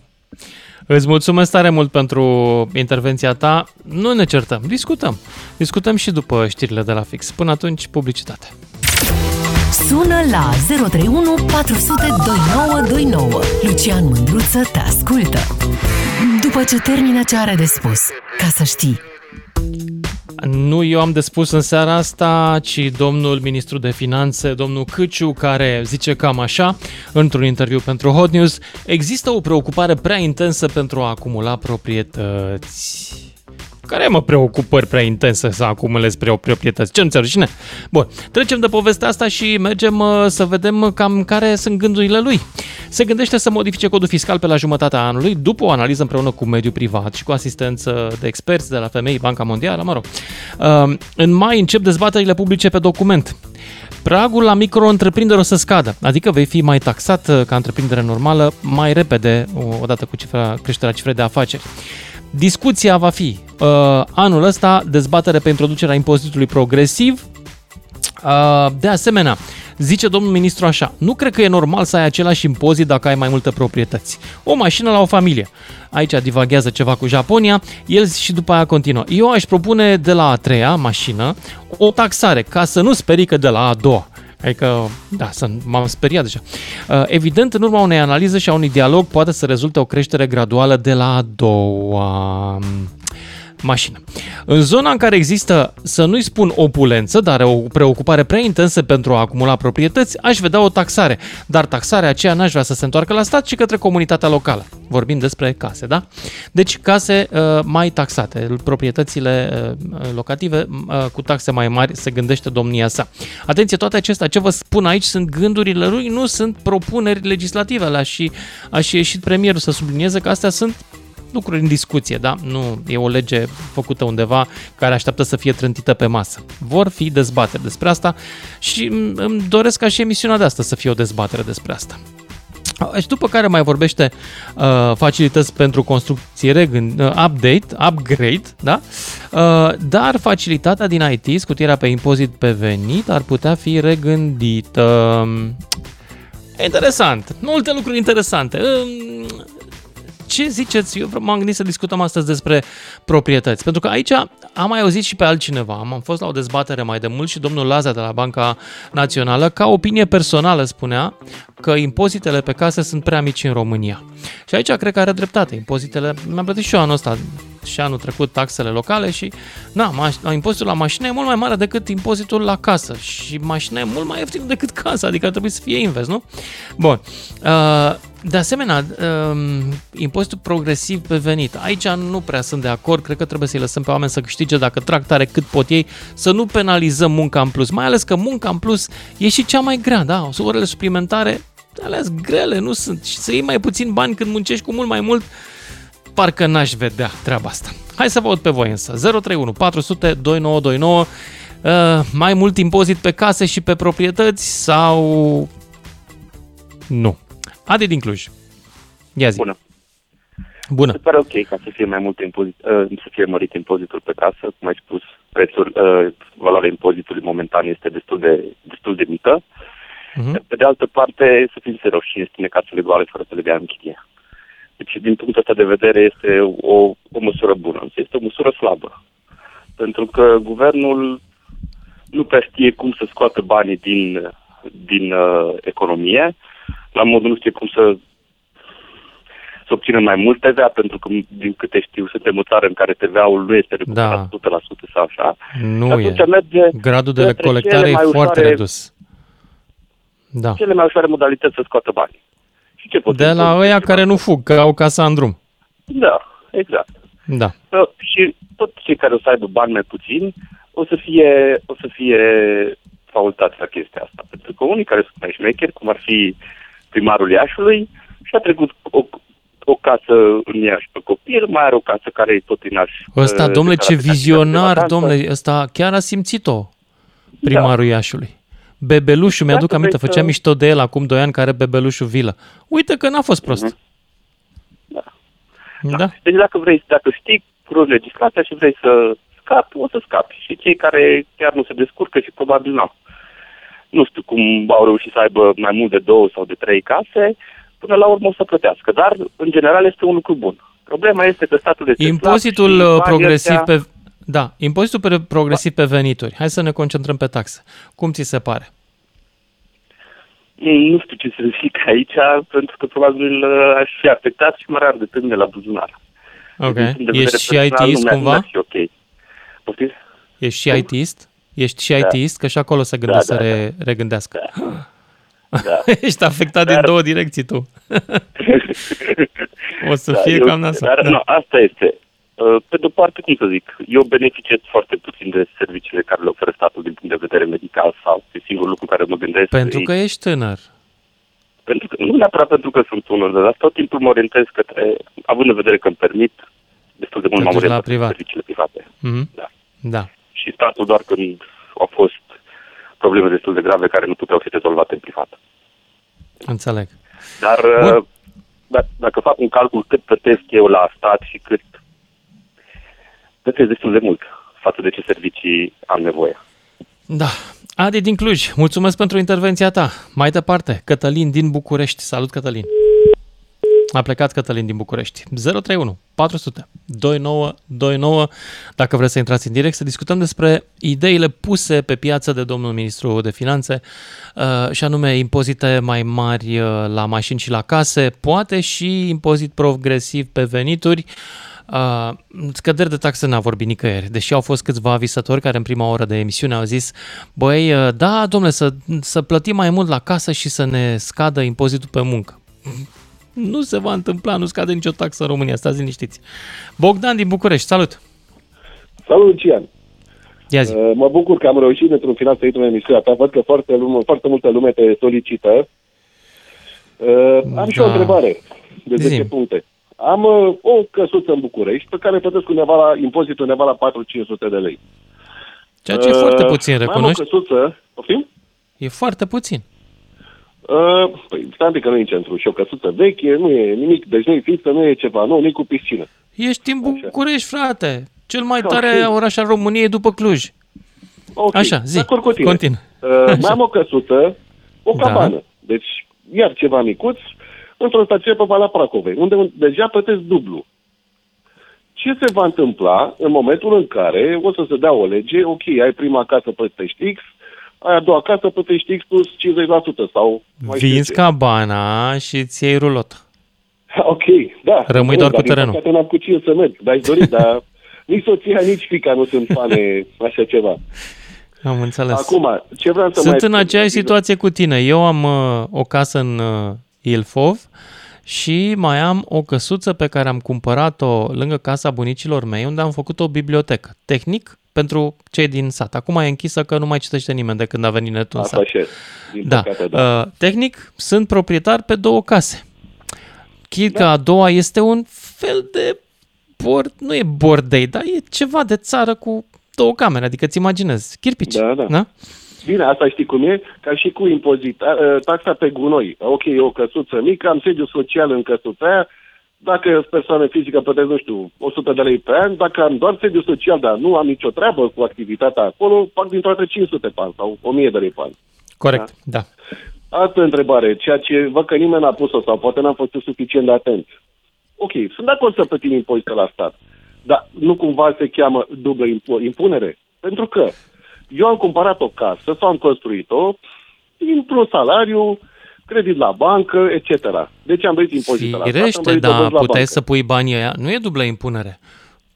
Îți mulțumesc tare mult pentru intervenția ta. Nu ne certăm, discutăm. Discutăm și după știrile de la fix. Până atunci, publicitate. Sună la 031 400 2929. Lucian Mândruță te ascultă. După ce termină ce are de spus, ca să știi. Nu eu am de spus în seara asta, ci domnul ministru de finanțe, domnul Câciu, care zice cam așa, într-un interviu pentru Hot News, există o preocupare prea intensă pentru a acumula proprietăți care mă preocupări prea intense să acumulez prea proprietăți. Ce nu ți rușine? Bun, trecem de povestea asta și mergem uh, să vedem cam care sunt gândurile lui. Se gândește să modifice codul fiscal pe la jumătatea anului, după o analiză împreună cu mediul privat și cu asistență de experți de la FMI, Banca Mondială, mă rog. Uh, în mai încep dezbaterile publice pe document. Pragul la micro-întreprindere o să scadă, adică vei fi mai taxat uh, ca întreprindere normală mai repede, odată cu cifra, creșterea cifrei de afaceri. Discuția va fi uh, anul ăsta dezbatere pe introducerea impozitului progresiv. Uh, de asemenea, zice domnul ministru așa, nu cred că e normal să ai același impozit dacă ai mai multe proprietăți. O mașină la o familie. Aici divaghează ceva cu Japonia, el și după aia continuă. Eu aș propune de la a treia mașină o taxare, ca să nu sperii că de la a doua. Adică, da, m-am speriat deja. Uh, evident, în urma unei analize și a unui dialog poate să rezulte o creștere graduală de la a doua mașină. În zona în care există, să nu-i spun opulență, dar o preocupare prea intensă pentru a acumula proprietăți, aș vedea o taxare. Dar taxarea aceea n-aș vrea să se întoarcă la stat, ci către comunitatea locală. Vorbim despre case, da? Deci case uh, mai taxate, proprietățile uh, locative uh, cu taxe mai mari, se gândește domnia sa. Atenție, toate acestea, ce vă spun aici sunt gândurile lui, nu sunt propuneri legislative. La și a și ieșit premierul să sublinieze că astea sunt lucruri în discuție, da? Nu e o lege făcută undeva care așteaptă să fie trântită pe masă. Vor fi dezbateri despre asta și îmi doresc ca și emisiunea de asta să fie o dezbatere despre asta. Și după care mai vorbește uh, facilități pentru construcție, regând, uh, update, upgrade, da? Uh, dar facilitatea din IT, scutierea pe impozit pe venit, ar putea fi regândită. Interesant. Multe lucruri interesante. Uh, ce ziceți? Eu m-am gândit să discutăm astăzi despre proprietăți, pentru că aici am mai auzit și pe altcineva. Am fost la o dezbatere mai de mult și domnul Laza de la Banca Națională, ca opinie personală, spunea că impozitele pe case sunt prea mici în România. Și aici cred că are dreptate. Impozitele, mi-am plătit și eu anul ăsta și anul trecut taxele locale și na, maș- impozitul la mașină e mult mai mare decât impozitul la casă și mașina e mult mai ieftin decât casa, adică ar trebui să fie invers, nu? Bun. Uh, de asemenea, um, impozitul progresiv pe venit. Aici nu prea sunt de acord, cred că trebuie să-i lăsăm pe oameni să câștige dacă trag tare cât pot ei, să nu penalizăm munca în plus, mai ales că munca în plus e și cea mai grea, da, orele suplimentare, alea grele, nu sunt, și să iei mai puțin bani când muncești cu mult mai mult, parcă n-aș vedea treaba asta. Hai să vă aud pe voi însă. 031 400 2929 uh, mai mult impozit pe case și pe proprietăți sau nu? Adi din Cluj. Ia zi. Bună. Bună. Se pare ok ca să fie mai mult impozit, uh, să fie mărit impozitul pe casă, cum ai spus, prețul, uh, valoarea impozitului momentan este destul de, destul de mică. Uh-huh. Pe de altă parte, să fim serioși, cine spune casele goale fără să le dea în chirie. Deci, din punctul ăsta de vedere, este o, o măsură bună. Este o măsură slabă. Pentru că guvernul nu prea știe cum să scoată banii din, din uh, economie, la modul nu știe cum să să obțină mai mult TVA, pentru că, din câte știu, suntem o țară în care TVA-ul nu este recuperat da. 100% sau așa. Nu e. Merge Gradul de colectare e foarte ușoare, redus. Da. Cele mai ușoare modalități să scoată bani. Și ce de la ăia care nu fug, că au casa în drum. Da, exact. Da. Și tot cei care o să aibă bani mai puțini o să fie, o să fie facultați la chestia asta. Pentru că unii care sunt mai șmecheri, cum ar fi primarul Iașului, și-a trecut o, o casă în Iași pe copil, mai are o casă care e tot în Iași. Ăsta, domnule, ce vizionar, domnule, ăsta chiar a simțit-o primarul da. Iașului. Bebelușul, mi-aduc aminte, făceam mișto de el acum 2 ani, care bebelușul vilă. Uite că n-a fost prost. Mhm. Da. Da. Deci dacă vrei, dacă știi cu legislația și vrei să scapi, o să scapi. Și cei care chiar nu se descurcă și probabil n-au. Nu știu cum au reușit să aibă mai mult de două sau de trei case, până la urmă o să plătească. Dar, în general, este un lucru bun. Problema este că statul este Impozitul slab și uh, progresiv banii ăștia- pe... Da, impozitul pe progresiv pe venituri. Hai să ne concentrăm pe taxe. Cum ți se pare? Mm, Nu știu ce să zic aici, pentru că probabil uh, aș fi afectat și mă rar de tâmne la buzunar. Ok. Din punct de vedere Ești și personal, IT-ist nu mi-ar- cumva? nu mi-ar fi ok. Poftiți? Ești și IT-ist? Ești și IT-ist? Că și acolo se gândesc Da, să da, re- regândească. Da. Ești afectat din Dar- două direcții tu. o să fie eu- cam nasol. Dar Da. nu, asta este. Uh, Pe de-o parte, cum să zic, eu beneficiez foarte puțin de serviciile care le oferă statul din punct de vedere medical sau e singurul lucru care mă gândesc. Pentru e- că ești tânăr. pentru că, nu neapărat pentru că sunt unul, dar tot timpul mă orientez către, având în vedere că îmi permit, destul de mult Te m-am duci la orientat privat. către serviciile private. Mhm. Da. Da. Și statul doar când au fost probleme destul de grave care nu puteau fi rezolvate în privat. Înțeleg. Dar Bun. uh, da- dacă fac un calcul cât plătesc eu la stat și cât plătesc destul de mult față de ce servicii am nevoie. Da. Adi din Cluj, mulțumesc pentru intervenția ta. Mai departe, Cătălin din București. Salut, Cătălin. A plecat Cătălin din București. 031 400 2929. Dacă vreți să intrați în direct, să discutăm despre ideile puse pe piață de domnul ministru de finanțe uh, și anume impozite mai mari uh, la mașini și la case, poate și impozit progresiv pe venituri. Uh, scăderi de taxe n-a vorbit nicăieri, deși au fost câțiva visători care în prima oră de emisiune au zis băi, uh, da, domnule, să, să plătim mai mult la casă și să ne scadă impozitul pe muncă. Nu se va întâmpla, nu scade nicio taxă în România, stați liniștiți. Bogdan din București, salut! Salut, Lucian! Ia zi. Uh, Mă bucur că am reușit într-un final să intru în emisiunea ta. Văd că foarte, lume, foarte multă lume te solicită. Uh, am și o Da. întrebare de 10 Zi-mi. puncte. Am uh, o căsuță în București pe care plătesc undeva la impozit undeva la 4-500 de lei. Ceea ce e foarte puțin, mai recunoști? Am o căsuță, poftim? E foarte puțin. Uh, păi, stai un pic că nu e în centru. Și o căsuță veche, nu e nimic, deci nu e fixă, nu e ceva, nu, nici cu piscină. Ești în București, frate. Cel mai tare Ok. oraș al României după Cluj. Ok, Așa, zi, de acord cu tine. continuă. Uh, mai Așa. am o căsuță, o Da. cabană. Deci, iar ceva micuț, într-o stație pe Valea Pracovei, unde un- deja plătesc dublu. Ce se va întâmpla în momentul în care o să se dea o lege, ok, ai prima casă plătești X, ai a doua casă plătești X plus 50% sau mai știu Vinzi ce. cabana și îți iei rulotă. Ok, da. Rămâi Bun, doar dar cu din terenul. păcate n-am cu cine să merg, dar aș dori, dar nici soția, nici fica nu sunt fane așa ceva. Am înțeles. Acum, ce vreau să Sunt mai în spun, aceeași Liviu? situație cu tine. Eu am uh, o casă în uh, Ilfov și mai am o căsuță pe care am cumpărat-o lângă casa bunicilor mei, unde am făcut o bibliotecă. Tehnic, pentru cei din sat. Acum e închisă că nu mai citește nimeni de când a venit netul în Asta sat. așa e. Din Da. păcate, da. Uh, tehnic, sunt proprietar pe două case. Chid că a doua este un fel de bord, nu e bordei, dar e ceva de țară cu două camere, adică îți imaginezi, chirpici. Da, da. da? Bine, asta știi cum e, ca și cu impozita, ă, taxa pe gunoi. Ok, e o căsuță mică, am sediu social în căsuța aia, dacă sunt persoană fizică plătesc, nu știu, 100 de lei pe an, dacă am doar sediu social, dar nu am nicio treabă cu activitatea acolo, fac din toate 500 pe an sau 1000 de lei pe an. Corect, da. Altă întrebare, ceea ce văd că nimeni n-a pus-o sau poate n-am fost suficient de atent. Ok, sunt de acord să plătim impozite la stat, dar nu cumva se cheamă dublă impo- impunere? Pentru că eu am cumpărat o casă sau am construit-o dintr-un salariu, credit la bancă, etc. Deci am plătit impozite la stat, am Firește, plătit dar dobânzi la puteai bancă. să pui banii aia. Nu e dublă impunere.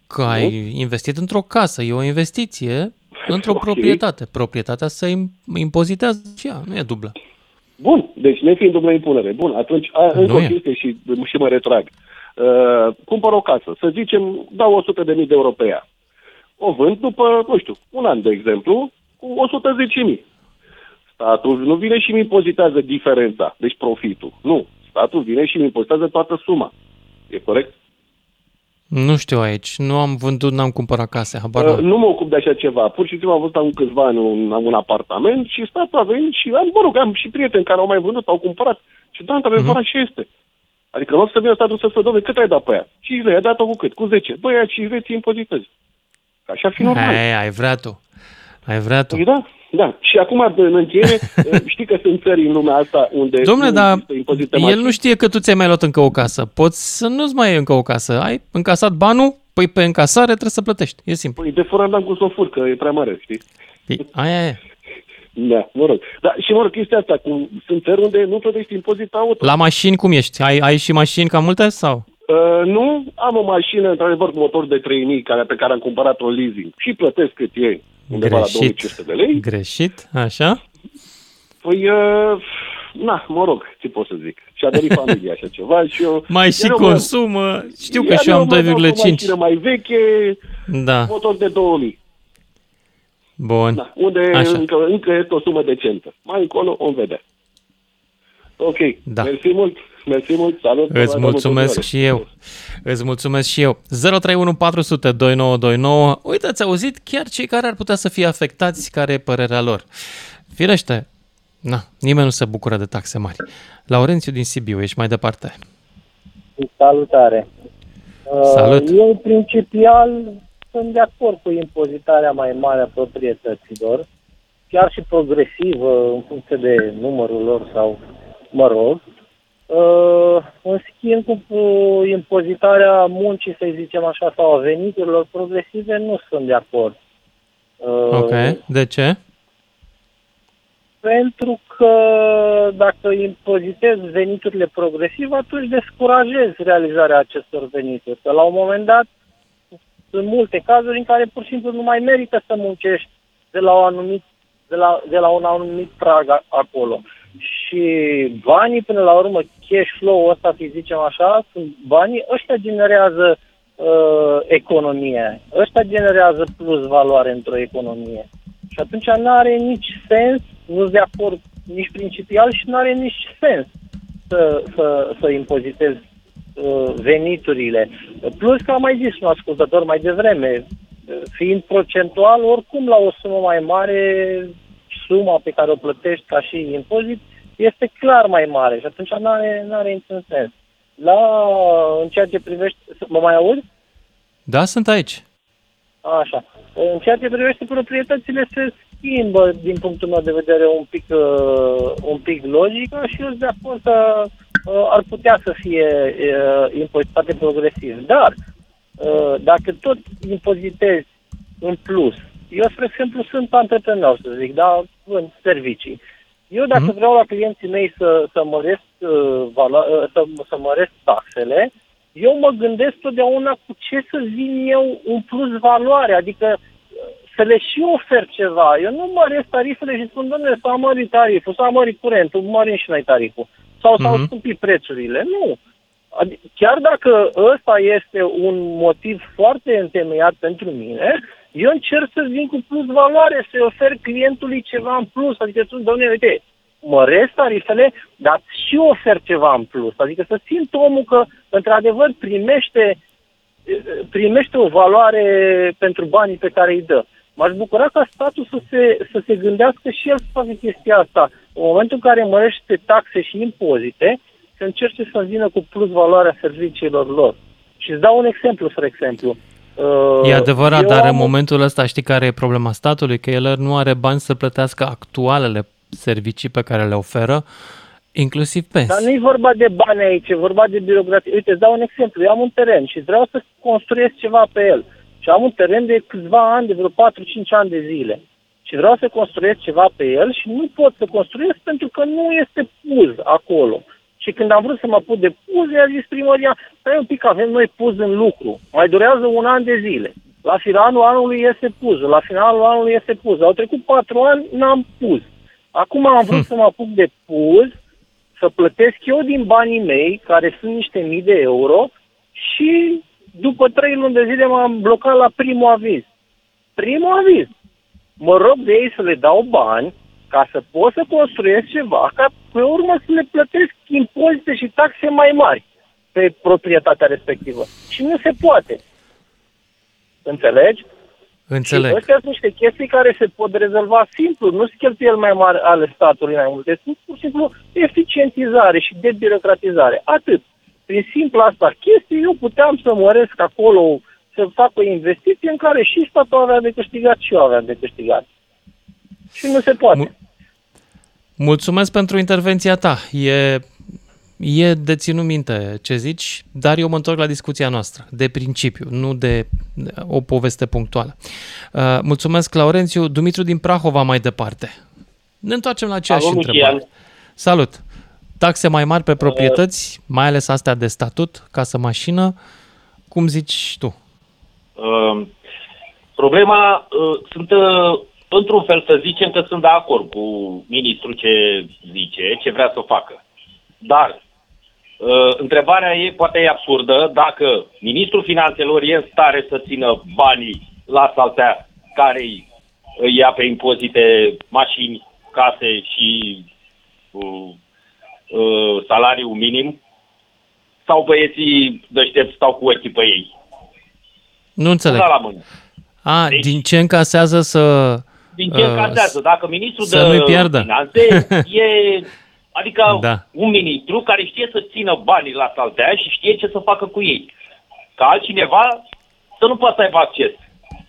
Că ai investit într-o casă, e o investiție într-o Ok. proprietate. Proprietatea se im- impozitează și ea, nu e dublă. Bun, deci nefiind dublă impunere. Bun, atunci a, încă Nu o e. chestie și, și mă retrag. Uh, cumpăr o casă, să zicem, dau 100 de mii de euro pe ea. O vând după, nu știu, un an, de exemplu, cu 110 mii. Statul nu vine și mi impozitează diferența, deci profitul. Nu. Statul vine și mi impozitează toată suma. E corect? Nu știu aici. Nu am vândut, n-am cumpărat case. Habar Uh, uh, nu mă ocup de așa ceva. Pur și simplu am văzut acum câțiva ani un, un apartament și statul a venit și am, mă rog, am și prieteni care au mai vândut, au cumpărat. Și da, într-adevăr, așa este. Adică în loc să vină statul să spună, domnule, cât ai dat pe aia? 5 lei, ai dat-o cu cât? Cu 10. Băi, aia 5 lei ți impozitezi. Așa ar fi normal. Ai, ai vrea tu. Ai vrea tu. Păi da, da. Și acum, în încheiere, știi că sunt țări în lumea asta unde Domnule, nu dar există impozite el mari. nu știe că tu ți-ai mai luat încă o casă. Poți să nu-ți mai iei încă o casă. Ai încasat banul, păi pe încasare trebuie să plătești. E simplu. Păi de fără n-am cum să o fur, că e prea mare, știi? Păi, Aia e. Da, mă rog. Da, și mă rog, chestia asta, cu, sunt țări unde nu plătești impozit pe auto. La mașini cum ești? Ai, ai și mașini cam multe sau? Uh, nu, am o mașină, într-adevăr, cu motor de 3000 care, pe care am cumpărat-o leasing și plătesc cât e, undeva la 2500 de lei. Greșit, așa? Păi, uh, na, mă rog, ce pot să zic. Și-a dorit familia așa ceva și eu... Mai și iar eu mă- consumă. Știu că iar și eu am mă dau cu o 2,5. mașină mai veche, Da. motor de 2000. Bun. Da, unde Așa. încă, încă este o sumă decentă. Mai încolo o vedea. Ok, Da. mersi mult, mersi mult, salut. Îți Vă mulțumesc dau și eu. Îți mulțumesc și eu. 031 400 2929. Uite, ați auzit chiar cei care ar putea să fie afectați, care e părerea lor. Firește, na, nimeni nu se bucură de taxe mari. Laurențiu din Sibiu, ești mai departe. Salutare! Salut. Uh, Eu, principial, sunt de acord cu impozitarea mai mare a proprietăților, chiar și progresivă în funcție de numărul lor sau, mă rog. Uh, În schimb, cu uh, impozitarea muncii, să zicem așa, sau a veniturilor progresive, nu sunt de acord. Uh, Ok, de ce? Pentru că dacă impozitezi veniturile progresiv, atunci descurajezi realizarea acestor venituri. Că la un moment dat sunt multe cazuri în care pur și simplu nu mai merită să muncești de la, o anumit, de la, de la un anumit prag a- acolo. Și banii, până la urmă, cash flow-ul ăsta, să zicem așa, sunt banii, ăștia generează uh, economie. Ăștia generează plus valoare într-o economie. Și atunci nu are nici sens, nu sunt de acord nici principial și nu are nici sens să, să, să impozitezi uh, veniturile. Plus că am mai zis un ascultător mai devreme, uh, fiind procentual, oricum la o sumă mai mare, suma pe care o plătești ca și impozit este clar mai mare și atunci nu are, n-are niciun sens. La, în ceea ce privește... Mă mai auzi? Da, sunt aici. Așa. În ceea ce privește proprietățile se schimbă, din punctul meu de vedere, un pic, uh, un pic logică și eu sunt de acord că uh, ar putea să fie uh, impozitate progresiv. Dar, uh, dacă tot impozitezi în plus, eu, spre exemplu, sunt antreprenor, să zic, da, în servicii. Eu, dacă vreau la clienții mei să, să, măresc, uh, valo- uh, să, să măresc taxele, eu mă gândesc totdeauna cu ce să vin eu un plus valoare, adică uh, să le și ofer ceva. Eu nu măresc tarifele și spun, domnule, s-a mărit tariful, s-a mărit curentul, mărim și noi tariful. Sau s-au Mhm. scumpit prețurile. Nu. Adi- chiar dacă ăsta este un motiv foarte întemeiat pentru mine, eu încerc să vin cu plus valoare, să-i ofer clientului ceva în plus. Adică spun, domnule, uite, măresc tarifele, dar și ofer ceva în plus. Adică să simt omul că, într-adevăr, primește, primește o valoare pentru banii pe care îi dă. M-aș bucura ca statul să se, să se gândească și el să facă chestia asta. În momentul în care mărește taxe și impozite, să încerce să vină cu plus valoarea serviciilor lor. Și îți dau un exemplu, spre exemplu. Uh, E adevărat, eu dar am în momentul ăsta știi care e problema statului? Că el nu are bani să plătească actualele servicii pe care le oferă, inclusiv Dar pensii. nu e vorba de bani aici, e vorba de birocrație. Uite, îți dau un exemplu. Eu am un teren și vreau să construiesc ceva pe el. Și am un teren de câțiva ani, de vreo 4-5 ani de zile. Și vreau să construiesc ceva pe el și nu pot să construiesc pentru că nu este puz acolo. Și când am vrut să mă apuc de puz, i-a zis primăria, stai un pic, avem noi puz în lucru. Mai durează un an de zile. La finalul anului iese puzul, la finalul anului iese puz. Au trecut patru ani, n-am puz. Acum am vrut să mă apuc de puz, să plătesc eu din banii mei, care sunt niște mii de euro, și după trei luni de zile m-am blocat la primul aviz. Primul aviz. Mă rog de ei să le dau bani ca să pot să construiesc ceva, ca pe urmă să le plătesc impozite și taxe mai mari. pe proprietatea respectivă. Și nu se poate. Înțelegi? Înțeleg. Și astea sunt niște chestii care se pot rezolva simplu. Nu sunt cheltuieli mai mari ale statului mai multe. Sunt pur și simplu eficientizare și debirocratizare. Atât. Prin simplu asta chestie, eu puteam să măresc acolo, să fac o investiție în care și statul avea de câștigat și eu aveam de câștigat. Și nu se poate. Mulțumesc pentru intervenția ta. E, e de ținut minte ce zici, dar eu mă întorc la discuția noastră, de principiu, nu de o poveste punctuală. Uh, mulțumesc, Laurențiu. Dumitru din Prahova mai departe. Ne întoarcem la aceeași Salut, întrebare. Lucian. Salut! Taxe mai mari pe proprietăți, mai ales astea de statut, casă, mașină. Cum zici tu? Uh, problema, uh, sunt, uh, într-un fel să zicem că sunt de acord cu ministrul ce zice, ce vrea să facă. Dar, uh, întrebarea e, poate e absurdă, dacă ministrul finanțelor e în stare să țină banii la saltea care îi îi ia pe impozite mașini, case și uh, uh, salariu minim, sau băieții deștepți stau cu ochii pe ei. Nu înțeleg. Una la mână. A, deci, din ce încasează să... Din ce încasează? Dacă ministrul să de nu-i pierdă. finanțe e... Adică Da. un ministru care știe să țină banii la saltea și știe ce să facă cu ei. Ca altcineva să nu poată să aibă acces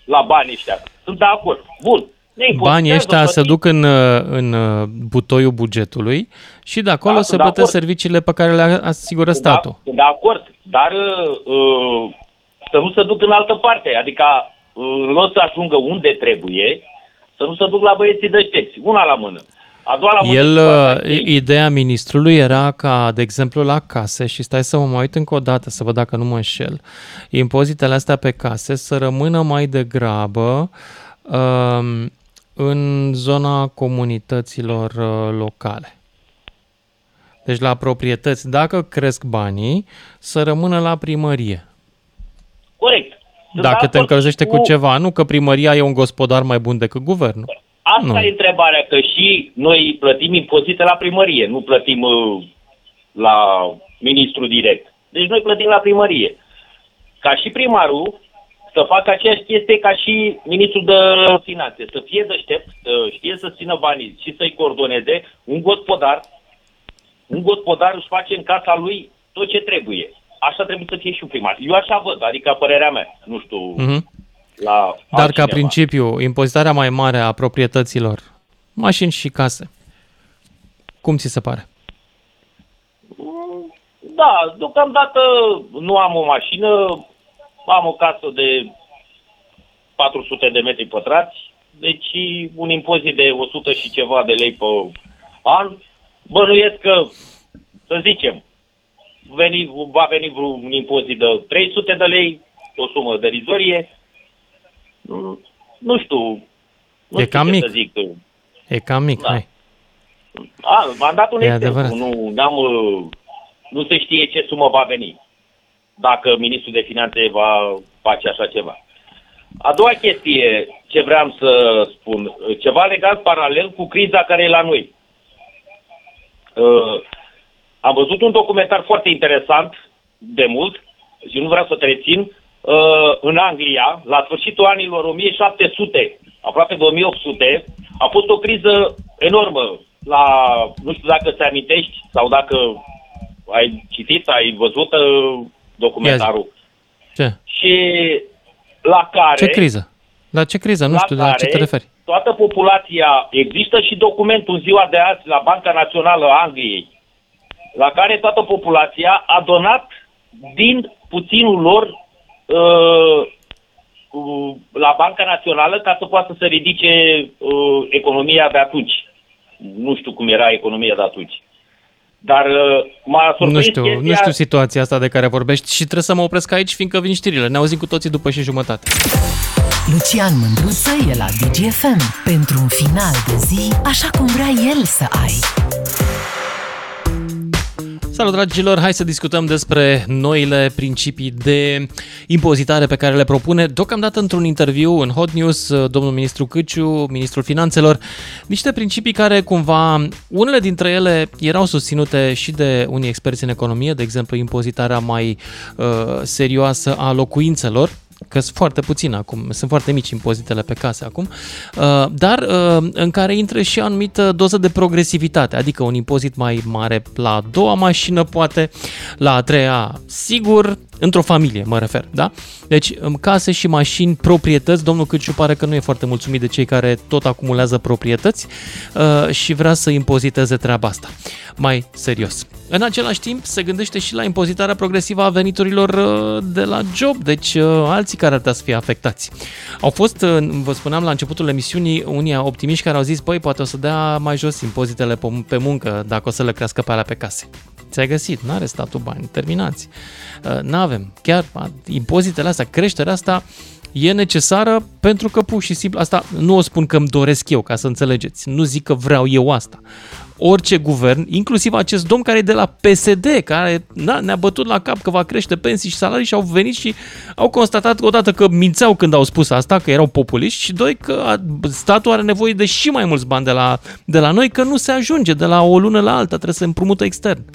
la banii ăștia. Sunt de acord. Bun. Ne impozitează, Banii ăștia se plătim. duc în, uh, în uh, butoiul bugetului și de acolo Da, se sunt de plătesc acord. serviciile pe care le asigură statul. Da, sunt de acord, dar uh, să nu se duc în altă parte. Adică uh, în loc să ajungă unde trebuie, să nu se duc la băieții deștepți. Una la mână. A doua la mână. El, situația uh, ideea ministrului era ca, de exemplu, la case, și stai să mă mai uit încă o dată să văd dacă nu mă înșel, impozitele astea pe case să rămână mai degrabă um, în zona comunităților uh, locale. Deci la proprietăți, dacă cresc banii, să rămână la primărie. Corect. Sunt de Dacă te acord încălzește cu ceva, nu că primăria e un gospodar mai bun decât guvernul. Asta Nu. e întrebarea, că și noi plătim impozite la primărie, nu plătim uh, la ministru direct. Deci noi plătim la primărie. Ca și primarul să facă aceeași chestie ca și ministrul de finanțe, să fie deștept, să știe să țină banii și să-i coordoneze. Un gospodar, un gospodar își face în casa lui tot ce trebuie. Așa trebuie să fie și un primar. Eu așa văd, adică părerea mea. Nu știu, Mhm. la Dar ca altcineva. principiu, impozitarea mai mare a proprietăților, mașini și case, cum ți se pare? Da, deocamdată nu am o mașină, am o casă de 400 de metri pătrați, deci un impozit de 100 și ceva de lei pe an. Bănuiesc că, să zicem, veni, va veni vreun impozit de 300 de lei, o sumă derizorie. Nu, nu știu. Nu E știu cam ce mic. Să zic. E cam mic, Da. hai. A, v-am dat un E exemplu. adevărat. Nu, n-am, uh, nu se știe ce sumă va veni dacă ministrul de finanțe va face așa ceva. A doua chestie ce vreau să spun, uh, ceva legat paralel cu criza care e la noi. Uh, am văzut un documentar foarte interesant de mult și nu vreau să te rețin, uh, în Anglia, la sfârșitul anilor 1700, aproape de 1800, a fost o criză enormă la, nu știu dacă te amintești sau dacă ai citit, ai văzut uh, documentarul. Ce? Și la care... Ce criză? La ce criză? Nu la știu, la ce care te referi? Toată populația, există și documentul în ziua de azi la Banca Națională a Angliei, la care toată populația a donat din puținul lor uh, uh, la Banca Națională ca să poată să ridice uh, economia de atunci. Nu știu cum era economia de atunci. Dar uh, m-a surprins Nu știu, chestia... nu știu situația asta de care vorbești și trebuie să mă opresc aici, fiindcă vin știrile. Ne auzim cu toții după și jumătate. Lucian Mândruță e la DGFM pentru un final de zi așa cum vrea el să ai. Salut dragilor, hai să discutăm despre noile principii de impozitare pe care le propune deocamdată într-un interviu în Hot News domnul ministru Câciu, ministrul finanțelor, niște principii care cumva, unele dintre ele erau susținute și de unii experți în economie, de exemplu impozitarea mai uh, serioasă a locuințelor, că sunt foarte puține acum, sunt foarte mici impozitele pe case acum, uh, dar uh, în care intră și o anumită doză de progresivitate, adică un impozit mai mare la a doua mașină, poate, la a treia, sigur, într-o familie, mă refer, da? Deci, în case și mașini, proprietăți, domnul Câciu pare că nu e foarte mulțumit de cei care tot acumulează proprietăți uh, și vrea să impoziteze treaba asta. Mai serios. În același timp, se gândește și la impozitarea progresivă a veniturilor uh, de la job, deci uh, alții care ar putea să fie afectați. Au fost, uh, vă spuneam la începutul emisiunii, unii optimiști care au zis, păi, poate o să dea mai jos impozitele pe muncă dacă o să le crească pe alea pe case. Ți-ai găsit, n-are statul bani, terminați. N-avem, chiar impozitele astea, creșterea asta e necesară pentru că pur și simplu, asta nu o spun că îmi doresc eu, ca să înțelegeți, nu zic că vreau eu asta orice guvern, inclusiv acest domn care e de la PSD, care na, ne-a bătut la cap că va crește pensii și salarii și au venit și au constatat odată că mințeau când au spus asta, că erau populiști și doi că statul are nevoie de și mai mulți bani de la, de la noi, că nu se ajunge de la o lună la alta, trebuie să împrumută extern.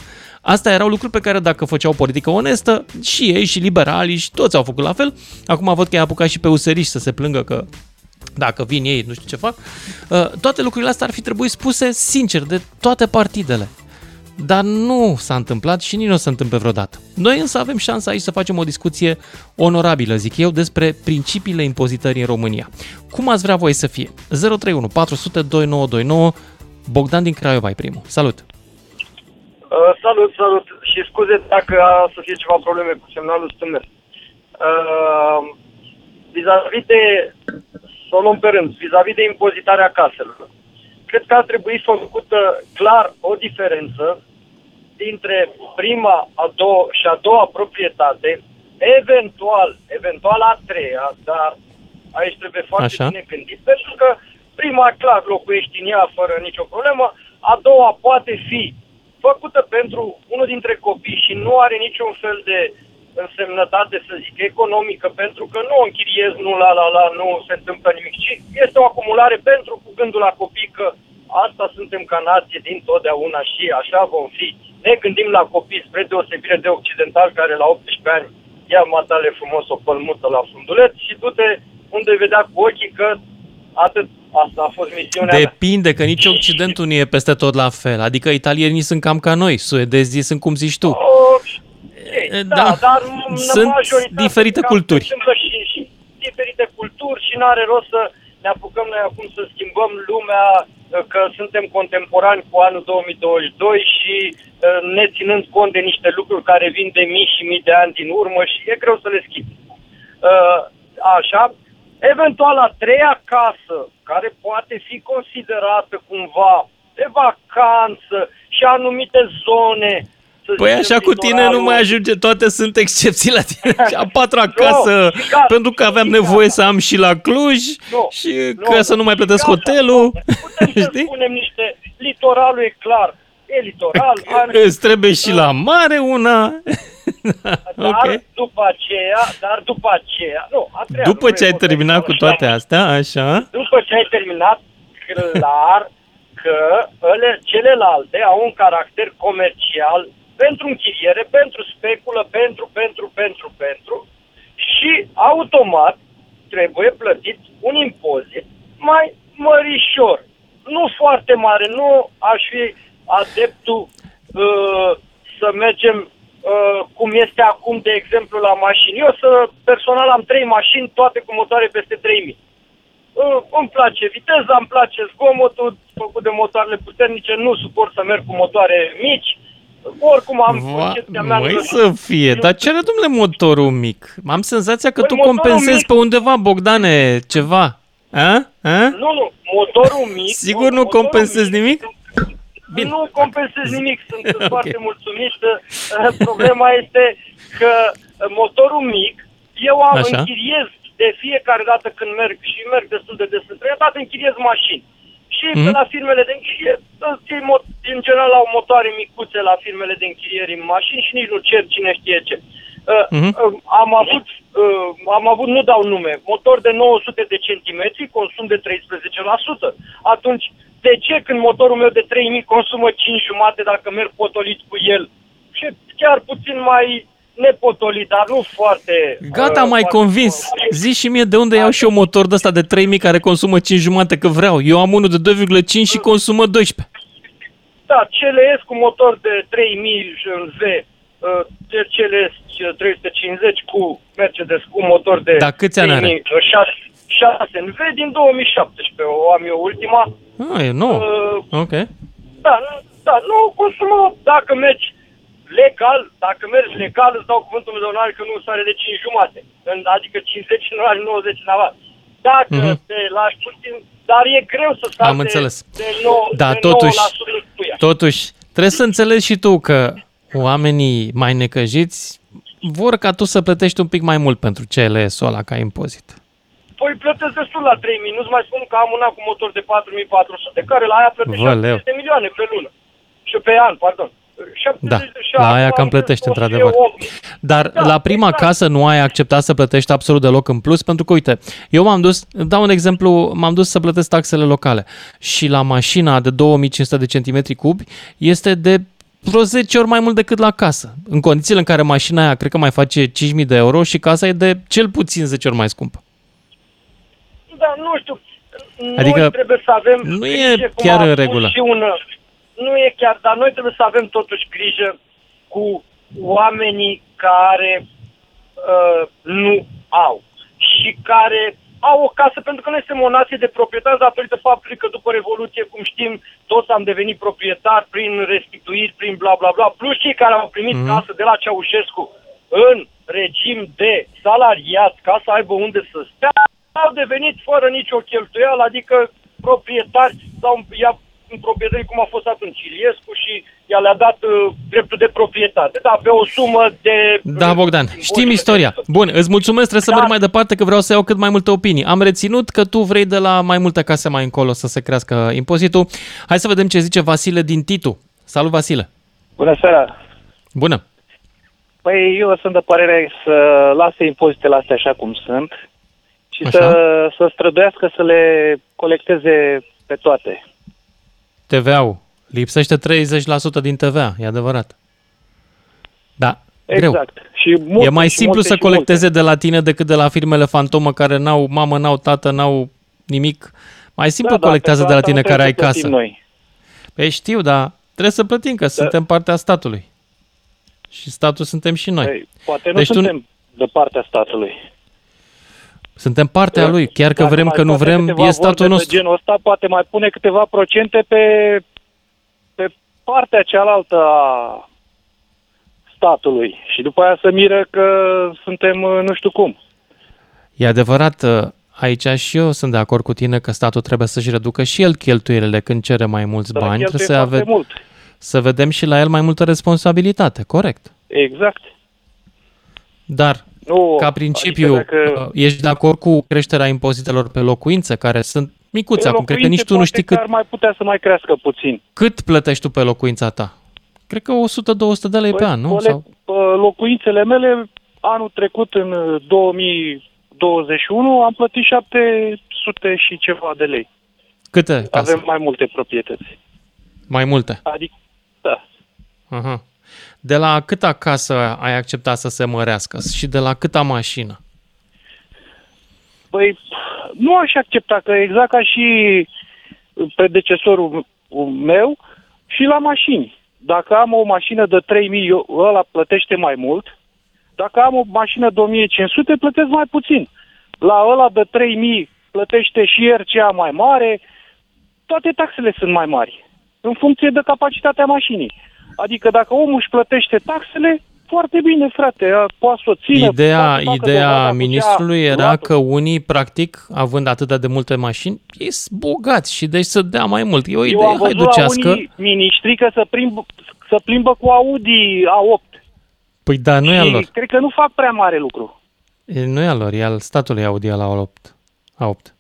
Asta erau lucruri pe care dacă făceau politică onestă, și ei, și liberalii, și toți au făcut la fel. Acum văd că i-a apucat și pe useriști să se plângă că dacă vin ei, nu știu ce fac, uh, toate lucrurile astea ar fi trebuit spuse sincer de toate partidele. Dar nu s-a întâmplat și nici nu o să se întâmple vreodată. Noi însă avem șansa aici să facem o discuție onorabilă, zic eu, despre principiile impozitării în România. Cum ați vrea voi să fie? 031 400 2929 Bogdan din Craiova e primul. Salut! Uh, salut, salut! Și scuze dacă a să fie ceva probleme cu semnalul stângă. Uh, vis-a-vis de să o luăm pe rând, vis-a-vis de impozitarea caselor. Cred că ar trebui făcută clar o diferență dintre prima a doua și a doua proprietate, eventual, eventual a treia, dar aici trebuie foarte Așa. bine gândit, pentru că prima, clar, locuiești în ea fără nicio problemă, a doua poate fi făcută pentru unul dintre copii și nu are niciun fel de însemnătate, să zic, economică, pentru că nu o închiriez, nu la la la, nu se întâmplă nimic, ci este o acumulare pentru cu gândul la copii că asta suntem ca nație din totdeauna și așa vom fi. Ne gândim la copii spre deosebire de occidental care la 18 ani ia matale frumos o pălmuță la funduleț și du-te unde vedea cu ochii că atât Asta a fost misiunea Depinde, mea. că nici Occidentul nu e peste tot la fel. Adică italienii sunt cam ca noi, suedezii sunt cum zici tu. Oh, da, da, dar sunt diferite culturi. Și, și diferite culturi și nu are rost să ne apucăm noi acum să schimbăm lumea, că suntem contemporani cu anul 2022 și ne ținând cont de niște lucruri care vin de mii și mii de ani din urmă și e greu să le schimbi. Așa, eventual a treia casă, care poate fi considerată cumva de vacanță și anumite zone Păi așa cu tine nu mai ajunge, toate sunt excepții la tine. Și a patra casă, no, pentru că aveam nevoie să am și la Cluj no, și no, ca să nu mai plătesc hotelul. Putem să spunem niște, litoralul e clar, e litoral. Îți trebuie și la mare una. Dar okay. după aceea, dar după aceea, nu, a treia, După ce ai terminat cu toate astea, așa? După ce ai terminat, clar că ele, celelalte au un caracter comercial pentru închiriere, pentru speculă, pentru, pentru, pentru, pentru și automat trebuie plătit un impozit mai mărișor. Nu foarte mare, nu aș fi adeptul uh, să mergem uh, cum este acum, de exemplu, la mașini. Eu să, personal am trei mașini, toate cu motoare peste 3000. Uh, îmi place viteza, îmi place zgomotul făcut de motoarele puternice, nu suport să merg cu motoare mici, oricum am Va, mea. Măi să fie, dar ce are domnule motorul mic? Am senzația că păi tu compensezi mic... pe undeva, Bogdane, ceva. A? A? Nu, nu, motorul mic... Sigur nu compensezi mic, nimic? Bine. Nu compensez nimic, sunt okay. foarte mulțumit. Problema este că motorul mic, eu am închiriez de fiecare dată când merg și merg destul de des între dată închiriez mașini. Și Mhm. mm-hmm. la firmele de închiriere, toți ei mo- în general au motoare micuțe la firmele de închiriere în mașini și nici nu cer cine știe ce. Uh, Mhm. uh, am avut, uh, am avut, nu dau nume, motor de 900 de centimetri, consum de 13%. Atunci, de ce când motorul meu de 3000 consumă 5 jumate dacă merg potolit cu el? Și chiar puțin mai nepotolit, dar nu foarte... Gata, uh, m-ai foarte- convins. Zi și mie de unde iau și eu motor de ăsta de 3000 care consumă 5 jumate că vreau. Eu am unul de 2,5 și consumă 12. Da, CLS cu motor de 3000 în V, uh, CLS 350 cu Mercedes cu motor de Dar câți ani are? 6, 6 în V din 2017, o am eu ultima. Ah, e nou. Uh, Ok. da, nu, da, nu consumă, dacă mergi legal, dacă mergi legal, îți dau cuvântul meu de onoare că nu sare de 5 jumate, În- adică 50 în orari, 90 în avar. Dacă Mhm. te lași puțin, dar e greu să sari Am de, înțeles. de, 9, Da, de totuși, 9% cu ea. totuși, trebuie să înțelegi și tu că oamenii mai necăjiți vor ca tu să plătești un pic mai mult pentru CLS-ul ăla ca impozit. Păi plătesc destul la 3.000, nu-ți mai spun că am una cu motor de 4.400, care la aia plătește Vă, leu. 70 de milioane pe lună. Și pe an, pardon. 70 Da, și la acum aia cam am plătești, plătit într-adevăr. 108. Dar Da, la prima exact. casă nu ai acceptat să plătești absolut deloc în plus, pentru că, uite, eu m-am dus, dau un exemplu, m-am dus să plătesc taxele locale și la mașina de 2500 de centimetri cubi este de vreo 10 ori mai mult decât la casă. În condițiile în care mașina aia cred că mai face 5.000 de euro și casa e de cel puțin 10 ori mai scumpă. Da, nu știu. Adică noi trebuie să avem nu e grijă, cum chiar a în spus regulă. Și un, nu e chiar, dar noi trebuie să avem totuși grijă cu oamenii care uh, nu au și care au o casă, pentru că noi suntem o nație de proprietari datorită faptului că după Revoluție, cum știm, toți am devenit proprietari prin restituiri, prin bla bla bla, plus cei care au primit Mhm. mm-hmm. casă de la Ceaușescu în regim de salariat ca să aibă unde să stea, au devenit fără nicio cheltuială, adică proprietari sau ia în proprietari cum a fost atunci Iliescu și i-a le-a dat uh, dreptul de proprietate. Da, pe o sumă de... Da, Bogdan, știm istoria. Bun, îți mulțumesc, trebuie să merg mai departe că vreau să iau cât mai multe opinii. Am reținut că tu vrei de la mai multe case mai încolo să se crească impozitul. Hai să vedem ce zice Vasile din Titu. Salut, Vasile! Bună seara! Bună! Păi eu sunt de părere să lase impozitele astea așa cum sunt și Așa. să, să străduiască să le colecteze pe toate. TVA-ul. Lipsește 30% din TVA, e adevărat. Da, greu. Exact. Și multe, e mai și simplu multe, să și colecteze de la tine decât de la firmele fantomă care n-au mamă, n-au tată, n-au nimic. Mai simplu Da, da, colectează de pentru la asta tine nu care ai trebuie să casă. plătim Noi. Păi știu, dar trebuie să plătim, că suntem partea statului. Și statul suntem și noi. Păi, poate nu Deci tu- suntem de partea statului. Suntem partea lui, chiar că Dacă vrem, mai că nu scoate vrem, câteva e statul vorbe nostru. De genul ăsta poate mai pune câteva procente pe, pe partea cealaltă a statului și după aia să miră că suntem uh, nu știu cum. E adevărat, uh, aici și eu sunt de acord cu tine că statul trebuie să-și reducă și el cheltuielile când cere mai mulți Dar bani. cheltuie Trebuie să, foarte ave- mult. să vedem și la el mai multă responsabilitate, corect. Exact. Dar, Nu, ca principiu, adică dacă- uh, ești de acord cu creșterea impozitelor pe locuințe, care sunt micuțe Pe acum? Cred că locuințe nici tu nu poate știi că cât, ar mai putea să mai crească puțin. cât plătești tu pe locuința ta. Cred că 100-200 de lei pe an, nu? Cole- Sau... Păi, Pe locuințele mele, anul trecut, în uh, 2021, am plătit 700 și ceva de lei. Câte case? Avem mai multe proprietăți. Mai multe. Adică, da. Aha. De la câta casă ai acceptat să se mărească și de la câta mașină? Păi, nu aș accepta că exact ca și predecesorul meu și la mașini. Dacă am o mașină de 3000, eu- ăla plătește mai mult. Dacă am o mașină de 1500, plătesc mai puțin. La ăla de 3000 plătește și RCA mai mare. Toate taxele sunt mai mari. În funcție de capacitatea mașinii. Adică dacă omul își plătește taxele, foarte bine, frate, a- poate să o țină. Ideea, poate să facă ideea dovada cu ministrului cea era luată. că unii, practic, având atât de multe mașini, ei sunt bogați și deci să dea mai mult. E o Eu idee am văzut la haiducească. unii miniștri că să, plimb, să plimbă cu Audi A8. Păi da, nu e al și lor. cred că nu fac prea mare lucru. E, Nu e al lor, e al statului Audi la 8. A8.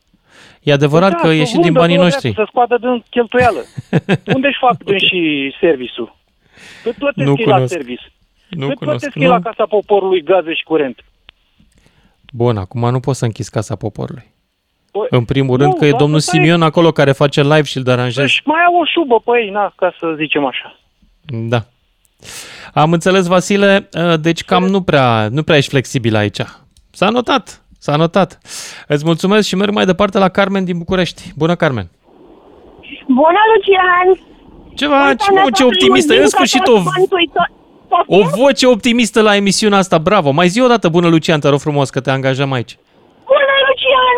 E adevărat Da, că să e și vândă din banii două noștri. dreapte, Să scoată din cheltuială. Unde își fac okay. și serviciul? Cât plătesc Nu ei la cunosc. serviciu? Nu Cât cunosc. plătesc ei la Nu. Casa Poporului gaze și curent? Bun, acum nu pot să închis Casa Poporului. Păi, În primul nu, rând că e doar domnul să stai- Simion acolo care face live și îl deranjez. Deci mai au o șubă pe ei, na, ca să zicem așa. Da. Am înțeles, Vasile, uh, deci cam nu prea, nu prea ești flexibil aici. S-a notat, s-a notat. Îți mulțumesc și merg mai departe la Carmen din București. Bună, Carmen! Bună, Lucian! Ce faci? Mă, ce optimistă! În sfârșit o, o voce optimistă la emisiunea asta. Bravo! Mai zi o dată, bună, Lucian, te rog frumos că te angajăm aici. Bună, Lucian!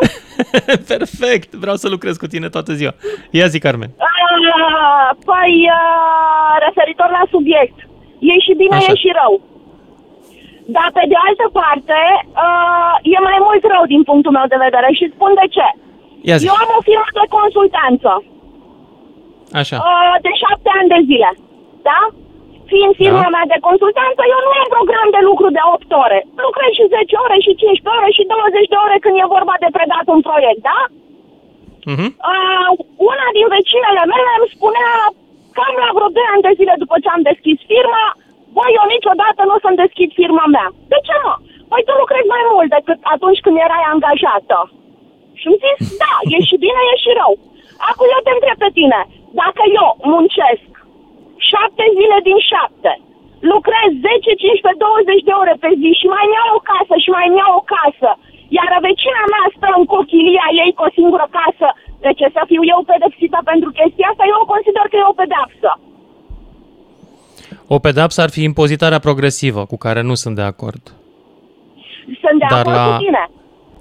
Perfect! Vreau să lucrez cu tine toată ziua. Ia zi, Carmen. Ah, Păi, uh, referitor la subiect, e și bine, Așa. e și rău. Dar, pe de altă parte, uh, e mai mult rău din punctul meu de vedere și spun de ce. Ia zi. Eu am o firmă de consultanță Așa. uh, de șapte ani de zile, da? Fiind firma Da. mea de consultanță, eu nu am program de lucru de 8 ore. Lucrez și 10 ore, și 15 ore, și 20 de ore când e vorba de predat un proiect, da? Mhm. Uh, una din vecinele mele îmi spunea cam la vreo 2 ani de zile după ce am deschis firma, băi, eu niciodată nu o să-mi deschid firma mea. De ce mă? Păi tu lucrezi mai mult decât atunci când erai angajată. Și îmi zis, da, e și bine, e și rău. Acum eu te întreb pe tine, dacă eu muncesc șapte zile din șapte, lucrez 10, 15, 20 de ore pe zi și mai iau o casă și mai iau o casă, iar vecina mea stă în cochilia ei cu o singură casă, de ce să fiu eu pedepsită pentru chestia asta? Eu o consider că e o pedepsă. O pedapsă ar fi impozitarea progresivă, cu care nu sunt de acord. Sunt de Dar acord la- cu tine.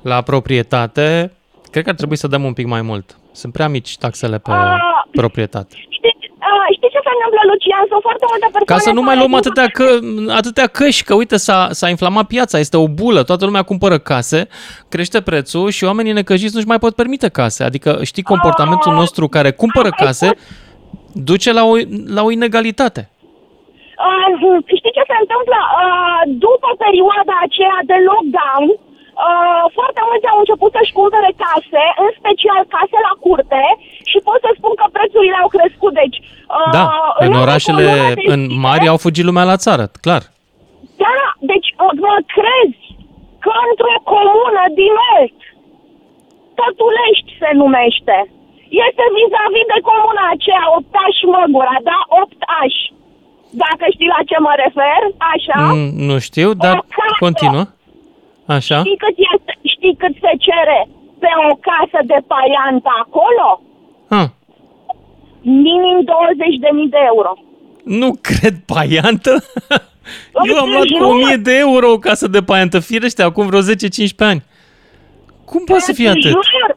La proprietate, cred că ar trebui să dăm un pic mai mult. Sunt prea mici taxele pe Ah. proprietate. Știi, uh, știi ce se întâmplă, Lucian? Sunt foarte multe persoane Ca să nu mai care luăm din atâtea, că, atâtea căști, că uite, s-a, s-a inflamat piața, este o bulă, toată lumea cumpără case, crește prețul și oamenii necăjiți nu-și mai pot permite case. Adică, știi, comportamentul Ah. nostru care cumpără case duce la o, la o inegalitate. Uh, știi ce se întâmplă? Uh, după perioada aceea de lockdown, uh, foarte mulți au început să-și cumpere case, în special case la curte și pot să spun că prețurile au crescut. Deci, uh, Da, în loc de orașele comune de în mari au fugit lumea la țară, clar. Da, deci uh, mă crezi că într-o comună din Est, Tătulești se numește, este vis-a-vis de comuna aceea, Optaș Măgura, da? Optaș. Dacă știi la ce mă refer, așa. Mm, nu știu, dar casă. continuă. Așa. Știi cât, este, știi cât se cere pe o casă de paiantă acolo? Ah. Minim 20.000 de euro. Nu cred, paiantă? Eu am luat cu jur. 1000 de euro o casă de paiantă, firește, acum vreo 10-15 ani. Cum poate să fie Îți atât? Jur,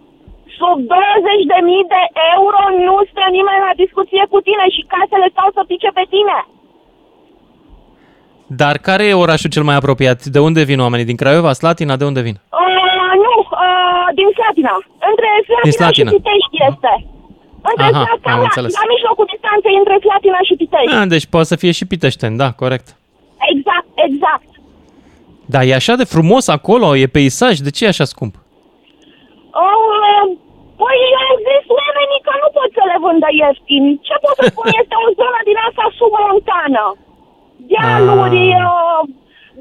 sub 20.000 de euro nu stă nimeni la discuție cu tine și casele stau să pice pe tine. Dar care e orașul cel mai apropiat? De unde vin oamenii? Din Craiova, Slatina? De unde vin? Uh, nu, uh, din Slatina. Între Slatina, Din Slatina. și Pitești este. Între Aha, Slatina, am la, înțeles. la mijlocul distanței între Slatina și Pitești. Ah, deci poate să fie și Piteșteni, da, corect. Exact, exact. Dar e așa de frumos acolo, e peisaj, de ce e așa scump? Uh, păi au zis oamenii că nu pot să le vândă ieftin. Ce pot să spun? Este o zonă din asta submontană. Dealuri, uh,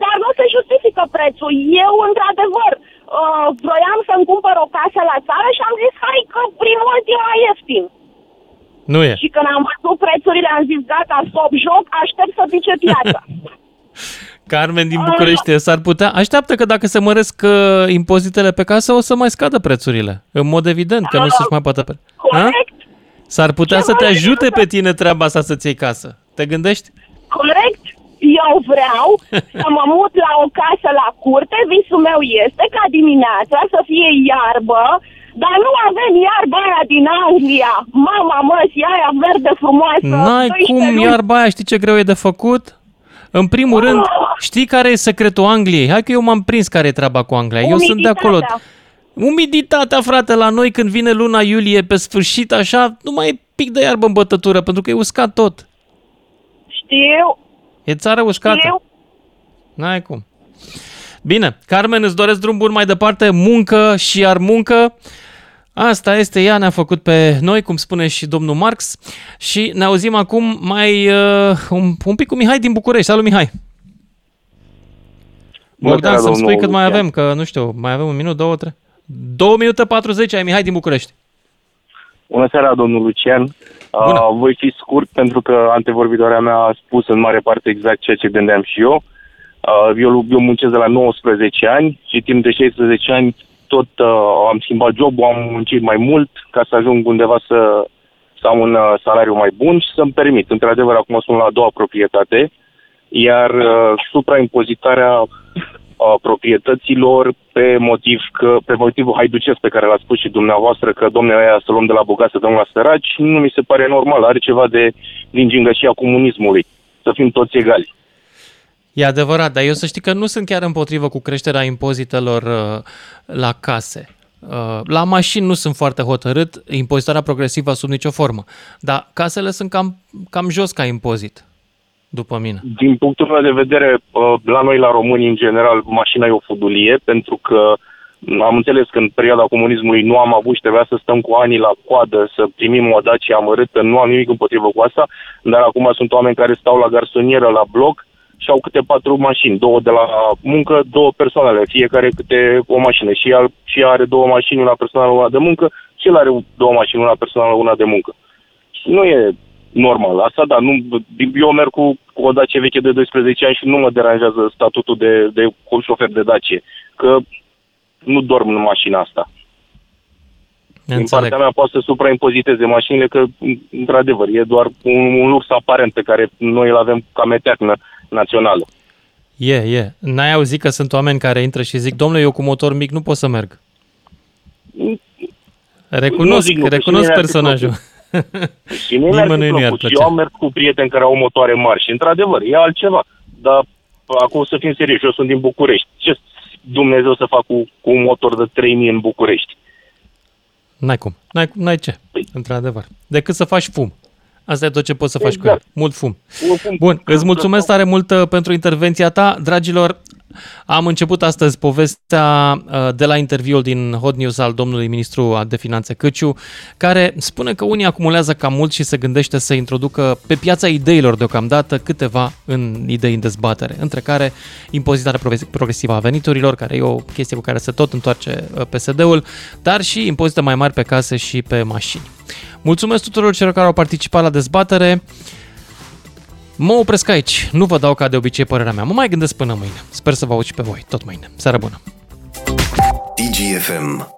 dar nu se justifică prețul. Eu, într-adevăr, uh, vroiam să-mi cumpăr o casă la țară și am zis, hai că prin mult e mai ieftin. Nu e. Și când am văzut prețurile, am zis, gata, stop joc, aștept să pice piața. Carmen din București, s-ar putea... Așteaptă că dacă se măresc uh, impozitele pe casă, o să mai scadă prețurile. În mod evident, că nu se mai poate... Pe... Corect. S-ar putea să te ajute pe tine treaba asta să-ți iei casă. Te gândești? Corect? Eu vreau să mă mut la o casă la curte, visul meu este ca dimineața să fie iarbă, dar nu avem iarba aia din Anglia. Mama mă, și aia verde frumoasă. N-ai 12 cum, luni. iarba aia, știi ce greu e de făcut? În primul rând, știi care e secretul Angliei? Hai că eu m-am prins care e treaba cu Anglia. Eu sunt de acolo. Umiditatea. Umiditatea, frate, la noi când vine luna iulie pe sfârșit, așa, nu mai e pic de iarbă în bătătură, pentru că e uscat tot. Știu, E țară uscată. știu. N-ai cum. Bine, Carmen, îți doresc drum bun mai departe, muncă și iar muncă. Asta este, ea ne-a făcut pe noi, cum spune și domnul Marx, și ne auzim acum mai uh, un, un pic cu Mihai din București. Salut, Mihai! Bogdan, să-mi spui cât mai avem, că nu știu, mai avem un minut, două, trei. Două minute 40 ai Mihai din București. Bună seara, domnul Lucian. Uh, voi fi scurt pentru că antevorbitoarea mea a spus în mare parte exact ceea ce gândeam și eu. Uh, eu, eu muncesc de la 19 ani și timp de 16 ani tot uh, am schimbat jobul, am muncit mai mult ca să ajung undeva să, să am un uh, salariu mai bun și să-mi permit. Într-adevăr, acum sunt la a doua proprietate, iar uh, supraimpozitarea uh, proprietăților pe motiv că pe motivul haiducesc pe care l-a spus și dumneavoastră că domnule aia să luăm de la bogat să dăm la săraci, nu mi se pare normal. Are ceva de din gingășia comunismului. Să fim toți egali. E adevărat, dar eu să știi că nu sunt chiar împotrivă cu creșterea impozitelor uh, la case. Uh, la mașini nu sunt foarte hotărât, impozitarea progresivă sub nicio formă, dar casele sunt cam, cam jos ca impozit, după mine. Din punctul meu de vedere, uh, la noi, la români, în general, mașina e o fudulie, pentru că am înțeles că în perioada comunismului nu am avut și trebuia să stăm cu ani la coadă să primim o Dacia amărâtă, nu am nimic împotrivă cu asta, dar acum sunt oameni care stau la garsonieră, la bloc, și au câte patru mașini, două de la muncă, două persoanele, fiecare câte o mașină. Și el și are două mașini, una personală, una de muncă, și el are două mașini, una personală, una de muncă. Și nu e normal. Asta da, nu, eu merg cu, cu o Dacie veche de 12 ani și nu mă deranjează statutul de, de șofer de Dacie, că nu dorm în mașina asta. Înțeleg. Din partea mea poate să supraimpoziteze mașinile, că, într-adevăr, e doar un, un lux aparent pe care noi îl avem ca meteacnă națională. E, yeah, e. Yeah. N-ai auzit că sunt oameni care intră și zic, domnule, eu cu motor mic nu pot să merg. Recunosc, nu recunosc personajul. Și nu Nimănui nu i-ar Eu am mers cu prieteni care au motoare mari și, într-adevăr, e altceva. Dar acum să fim serioși, eu sunt din București. Ce Dumnezeu să fac cu, cu un motor de 3000 în București? N-ai cum. N-ai, n-ai ce, păi. într-adevăr. Decât să faci fum. Asta e tot ce poți să faci exact. cu el. Mult fum. Bun, îți mulțumesc tare mult uh, pentru intervenția ta. Dragilor, am început astăzi povestea uh, de la interviul din Hot News al domnului ministru de finanțe Căciu, care spune că unii acumulează cam mult și se gândește să introducă pe piața ideilor deocamdată câteva în idei în dezbatere, între care impozitarea progresivă a veniturilor, care e o chestie cu care se tot întoarce uh, PSD-ul, dar și impozite mai mari pe case și pe mașini. Mulțumesc tuturor celor care au participat la dezbatere. Mă opresc aici. Nu vă dau ca de obicei părerea mea. Mă mai gândesc până mâine. Sper să vă aud și pe voi tot mâine. Seară bună! DGFM